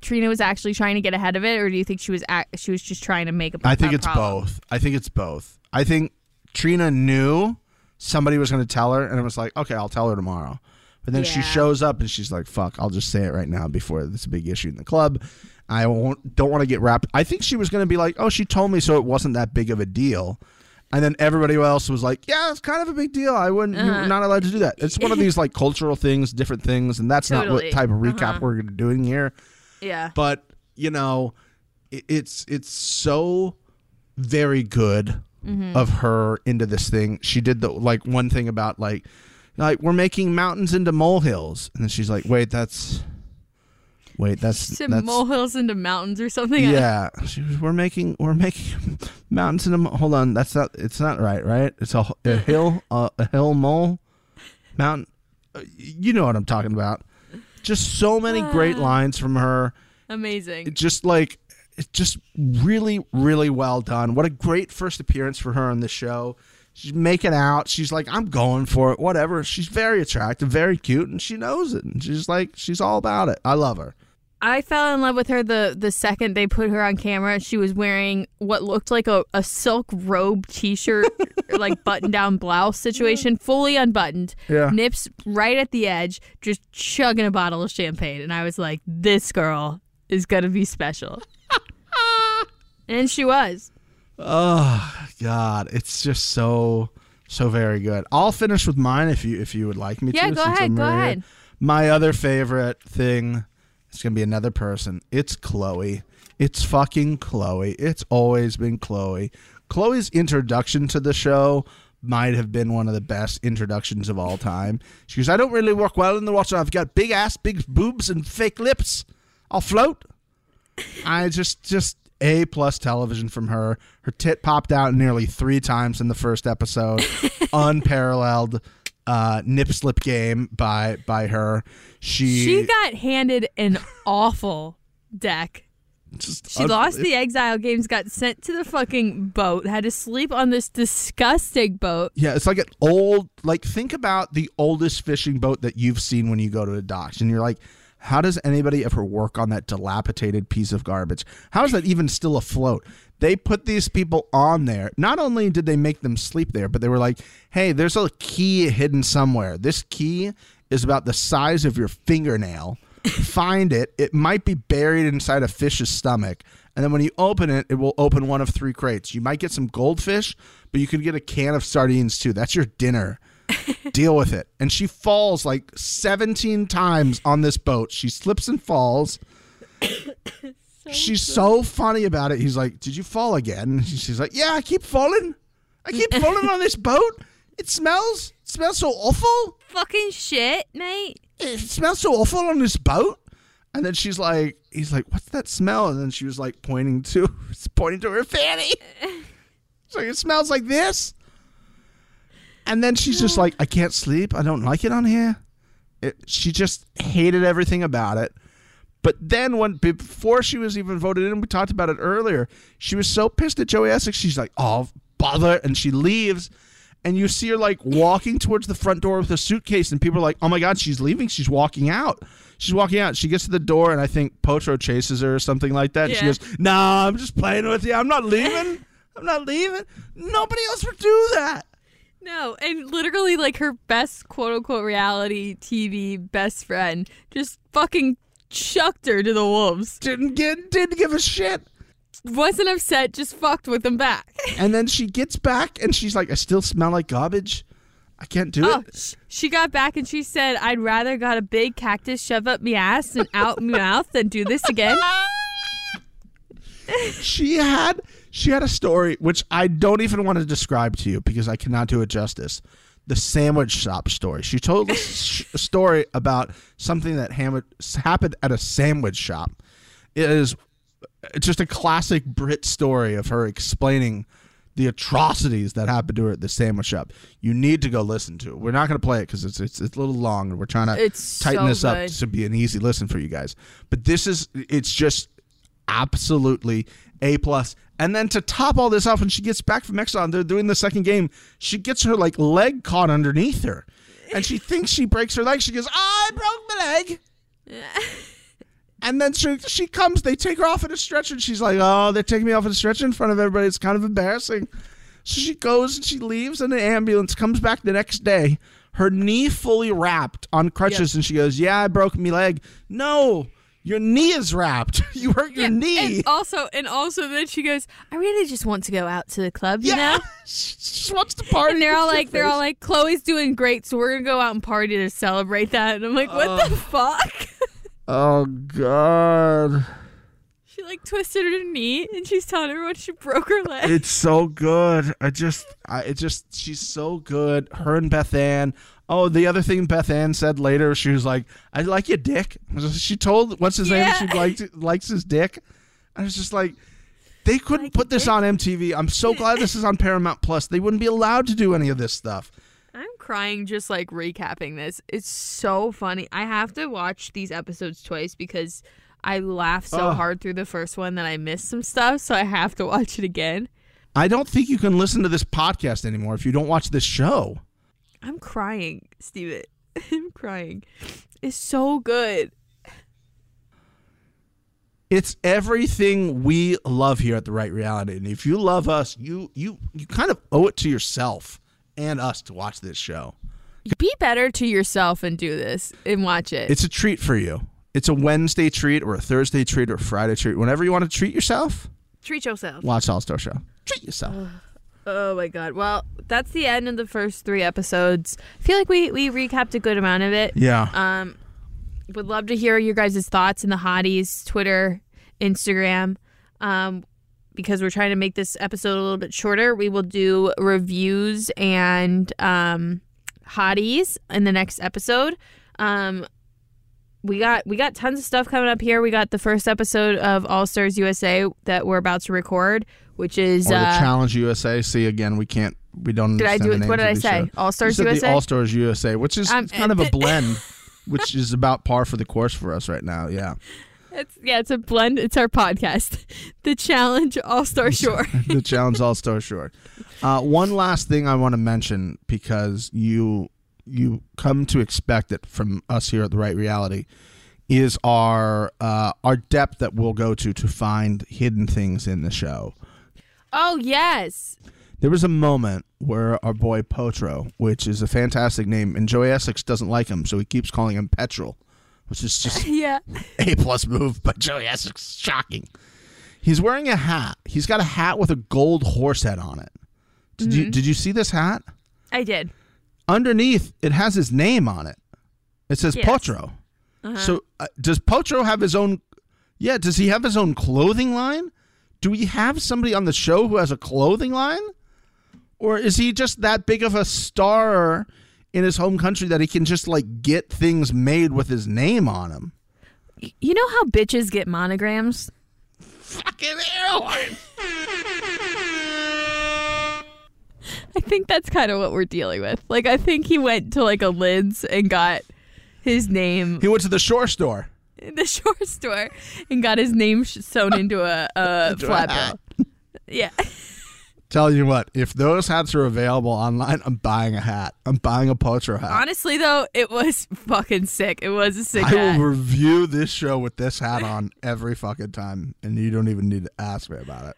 Speaker 1: Trina was actually trying to get ahead of it, or do you think she was ac- she was just trying to make a?
Speaker 2: I think it's
Speaker 1: problem?
Speaker 2: both. I think it's both. I think Trina knew somebody was going to tell her, and it was like, okay, I'll tell her tomorrow. But then she shows up and she's like, "Fuck, I'll just say it right now before this big issue in the club." I won't, don't want to get wrapped. I think she was going to be like, "Oh, she told me, so it wasn't that big of a deal." And then everybody else was like, "Yeah, it's kind of a big deal. I wouldn't.
Speaker 1: Uh-huh.
Speaker 2: You're not allowed to do that." It's one of these like cultural things, different things, and that's not what type of recap
Speaker 1: Uh-huh.
Speaker 2: we're doing here
Speaker 1: Yeah.
Speaker 2: but you know it- it's it's so very good
Speaker 1: Mm-hmm.
Speaker 2: of her into this thing she did the like one thing about like like we're making mountains into molehills and then she's like wait that's wait that's
Speaker 1: Some
Speaker 2: that's
Speaker 1: molehills into mountains or something.
Speaker 2: yeah she was, we're making we're making mountains into hold on that's not it's not right right it's a, a hill uh, a hill mole mountain uh, you know what i'm talking about Just so many great lines from her.
Speaker 1: Amazing.
Speaker 2: Just like it's just really, really well done. What a great first appearance for her on the show. She's making out. She's like, I'm going for it. Whatever. She's very attractive, very cute, and she knows it. And she's like, she's all about it. I love her.
Speaker 1: I fell in love with her the the second they put her on camera. She was wearing what looked like a, a silk robe t-shirt, like button-down blouse situation, fully unbuttoned.
Speaker 2: Yeah.
Speaker 1: Nips right at the edge, just chugging a bottle of champagne. And I was like, this girl is gonna be special. and she was.
Speaker 2: Oh God, it's just so so very good. I'll finish with mine if you if you would like me
Speaker 1: Yeah,
Speaker 2: to.
Speaker 1: go ahead,
Speaker 2: I'm
Speaker 1: go
Speaker 2: here.
Speaker 1: ahead.
Speaker 2: My other favorite thing is gonna be another person. It's Chloe. It's fucking Chloe. It's always been Chloe. Chloe's introduction to the show might have been one of the best introductions of all time. She goes, I don't really work well in the water. I've got big ass, big boobs, and fake lips. I'll float. I just just a plus television from her. Her tit popped out nearly three times in the first episode. Unparalleled uh, nip slip game by by her. She,
Speaker 1: She got handed an awful deck.
Speaker 2: just
Speaker 1: She lost the exile games, got sent to the fucking boat, had to sleep on this disgusting boat.
Speaker 2: Yeah, it's like an old like think about the oldest fishing boat that you've seen when you go to the docks and you're like how does anybody ever work on that dilapidated piece of garbage? How is that even still afloat? They put these people on there. Not only did they make them sleep there, but they were like, "Hey, there's a key hidden somewhere. This key is about the size of your fingernail. Find it. It might be buried inside a fish's stomach. And then when you open it, it will open one of three crates. You might get some goldfish, but you could get a can of sardines too. That's your dinner. Deal with it. And she falls like 17 times on this boat. She slips and falls. She's so funny about it. He's like, Did you fall again? And she's like, Yeah, I keep falling. I keep falling on this boat. It smells. It smells so awful.
Speaker 1: Fucking shit, mate.
Speaker 2: It smells so awful on this boat. And then she's like, he's like, what's that smell? And then she was like pointing to, pointing to her fanny. She's like, it smells like this. And then she's just like, I can't sleep. I don't like it on here. It, she just hated everything about it. But then when before she was even voted in, we talked about it earlier. She was so pissed at Joey Essex. She's like, "Oh, bother!" And she leaves. And you see her like walking towards the front door with a suitcase, and people are like, "Oh my god, she's leaving! She's walking out! She's walking out!" She gets to the door, and I think Potro chases her or something like that. And she goes, "Nah, I'm just playing with you. I'm not leaving. I'm not leaving. Nobody else would do that."
Speaker 1: No, and literally, like her best quote unquote reality TV best friend just fucking chucked her to the wolves.
Speaker 2: Didn't get, didn't give a shit.
Speaker 1: Wasn't upset, just fucked with them back.
Speaker 2: And then she gets back, and she's like, "I still smell like garbage. I can't do
Speaker 1: Oh,
Speaker 2: it."
Speaker 1: sh- she got back and she said, "I'd rather got a big cactus shove up me ass and out my mouth than do this again."
Speaker 2: she had she had a story which I don't even want to describe to you because I cannot do it justice. The sandwich shop story. She told a sh- a story about something that happened at a sandwich shop. It is it's just a classic Brit story of her explaining the atrocities that happened to her at the sandwich shop. You need to go listen to it. We're not going to play it because it's, it's it's a little long, and we're trying to
Speaker 1: It's
Speaker 2: tighten
Speaker 1: so
Speaker 2: this up to be an easy listen for you guys. But this is it's just absolutely a plus. And then to top all this off, when she gets back from Exxon, they're doing the second game. She gets her like leg caught underneath her, and she thinks she breaks her leg. She goes, "I broke my leg." And then she she comes. They take her off in a stretcher, and she's like, "Oh, they're taking me off in a stretcher in front of everybody. It's kind of embarrassing." So she goes and she leaves in an ambulance. Comes back the next day, her knee fully wrapped on crutches, and she goes, "Yeah, I broke my leg." No, your knee is wrapped. you hurt your knee.
Speaker 1: And also, and also, then she goes, "I really just want to go out to the club, you
Speaker 2: yeah,
Speaker 1: know."
Speaker 2: she just wants to party.
Speaker 1: And they're all like, they're all like, Chloe's doing great, so we're gonna go out and party to celebrate that. And I'm like, what the fuck?
Speaker 2: "Oh God."
Speaker 1: she like twisted her knee, and she's telling everyone she broke her leg.
Speaker 2: It's so good. I just, I it just, she's so good. Her and Bethan. Oh, the other thing Bethan said later, she was like, "I like your dick." She told what's his
Speaker 1: Yeah.
Speaker 2: name? She liked likes his dick. I was just like, they couldn't
Speaker 1: Like
Speaker 2: put this on MTV. I'm so glad this is on Paramount Plus. They wouldn't be allowed to do any of this stuff.
Speaker 1: I'm crying just like recapping this. It's so funny. I have to watch these episodes twice because I laughed so hard through the first one that I missed some stuff, so I have to watch it again.
Speaker 2: I don't think you can listen to this podcast anymore if you don't watch this show.
Speaker 1: I'm crying, Stephen. I'm crying. It's so good.
Speaker 2: It's everything we love here at the Right Reality, and if you love us, you you you kind of owe it to yourself and us to watch this show.
Speaker 1: Be better to yourself and do this and watch it.
Speaker 2: It's a treat for you. It's a Wednesday treat or a Thursday treat or a Friday treat. Whenever you want to treat yourself,
Speaker 1: Treat yourself.
Speaker 2: watch All Star Shore. Treat yourself.
Speaker 1: Oh my god. Well, that's the end of the first three episodes. I feel like we we recapped a good amount of it.
Speaker 2: Yeah.
Speaker 1: Um, would love to hear your guys' thoughts in the hotties, Twitter, Instagram. Um, because we're trying to make this episode a little bit shorter, we will do reviews and um, hotties in the next episode. Um, we got we got tons of stuff coming up here. We got the first episode of All Stars USA that we're about to record, which is
Speaker 2: or the
Speaker 1: uh,
Speaker 2: Challenge USA. See again, we can't. We don't.
Speaker 1: Did I do it? What did I say? All Stars USA?
Speaker 2: The All Stars USA, which is
Speaker 1: Um,
Speaker 2: kind of a blend, which is about par for the course for us right now. Yeah.
Speaker 1: It's yeah, it's a blend. It's our podcast, the Challenge All Star Shore.
Speaker 2: the challenge all star short. Uh, one last thing I want to mention because you you come to expect it from us here at the Right Reality is our uh, our depth that we'll go to to find hidden things in the show.
Speaker 1: Oh yes,
Speaker 2: There was a moment where our boy Potro, which is a fantastic name, and Joey Essex doesn't like him, so he keeps calling him Petrol, which is just
Speaker 1: yeah.
Speaker 2: a plus move by Joey Essex. Shocking. He's wearing a hat. He's got a hat with a gold horse head on it. Did you did you see this hat?
Speaker 1: I did.
Speaker 2: Underneath, it has his name on it. It says
Speaker 1: Yes.
Speaker 2: Potro. So uh, does Potro have his own? Yeah. Does he have his own clothing line? Do we have somebody on the show who has a clothing line, or is he just that big of a star in his home country that he can just like get things made with his name on them?
Speaker 1: You know how bitches get monograms?
Speaker 2: Fucking airline.
Speaker 1: I think that's kind of what we're dealing with. Like, I think he went to like a lids and got his name
Speaker 2: He went to the shore store.
Speaker 1: In the shore store and got his name sewn into a, a
Speaker 2: Into
Speaker 1: flat
Speaker 2: hat.
Speaker 1: bill. Yeah.
Speaker 2: Tell you what, if those hats are available online, I'm buying a hat. I'm buying a Potro hat.
Speaker 1: Honestly, though, it was fucking sick. It was a sick
Speaker 2: I
Speaker 1: hat.
Speaker 2: will review this show with this hat on every fucking time, and you don't even need to ask me about it.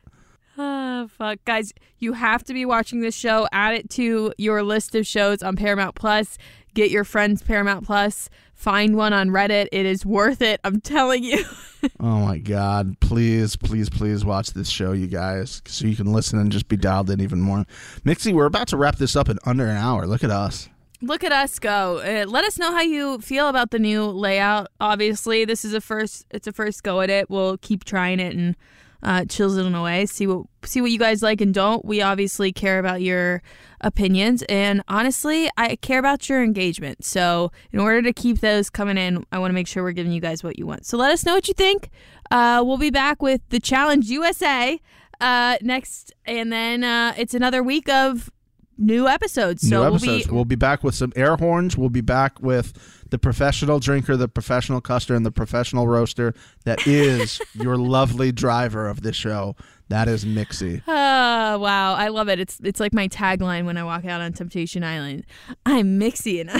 Speaker 1: Ah, fuck. Guys, you have to be watching this show. Add it to your list of shows on Paramount Plus. Get your friends Paramount Plus. Find one on Reddit. It is worth it. I'm telling you.
Speaker 2: Oh my god! Please, please, please watch this show, you guys, so you can listen and just be dialed in even more. Mixie, we're about to wrap this up in under an hour. Look at us.
Speaker 1: Look at us go. Uh, let us know how you feel about the new layout. Obviously, this is a first. It's a first go at it. We'll keep trying it and uh, chiseling away. See what see what you guys like and don't. We obviously care about your opinions, and honestly, I care about your engagement. So, in order to keep those coming in, I want to make sure we're giving you guys what you want. So, let us know what you think. Uh, we'll be back with the Challenge USA uh, next, and then uh, it's another week of new episodes. So
Speaker 2: New
Speaker 1: we'll
Speaker 2: episodes.
Speaker 1: be
Speaker 2: We'll be back with some air horns. We'll be back with the professional drinker, the professional custer, and the professional roaster that is your lovely driver of this show. That is Mixie.
Speaker 1: Oh ah, wow, I love it. It's it's like my tagline when I walk out on Temptation Island. I'm Mixie and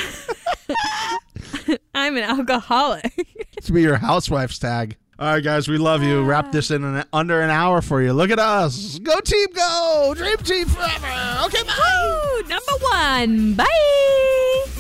Speaker 1: I'm an alcoholic.
Speaker 2: It's to be your housewife's tag. All right, guys, we love you. Wrap this in an, under an hour for you. Look at us. Go team, go! Dream team forever. Okay, bye.
Speaker 1: Woo, number one. Bye.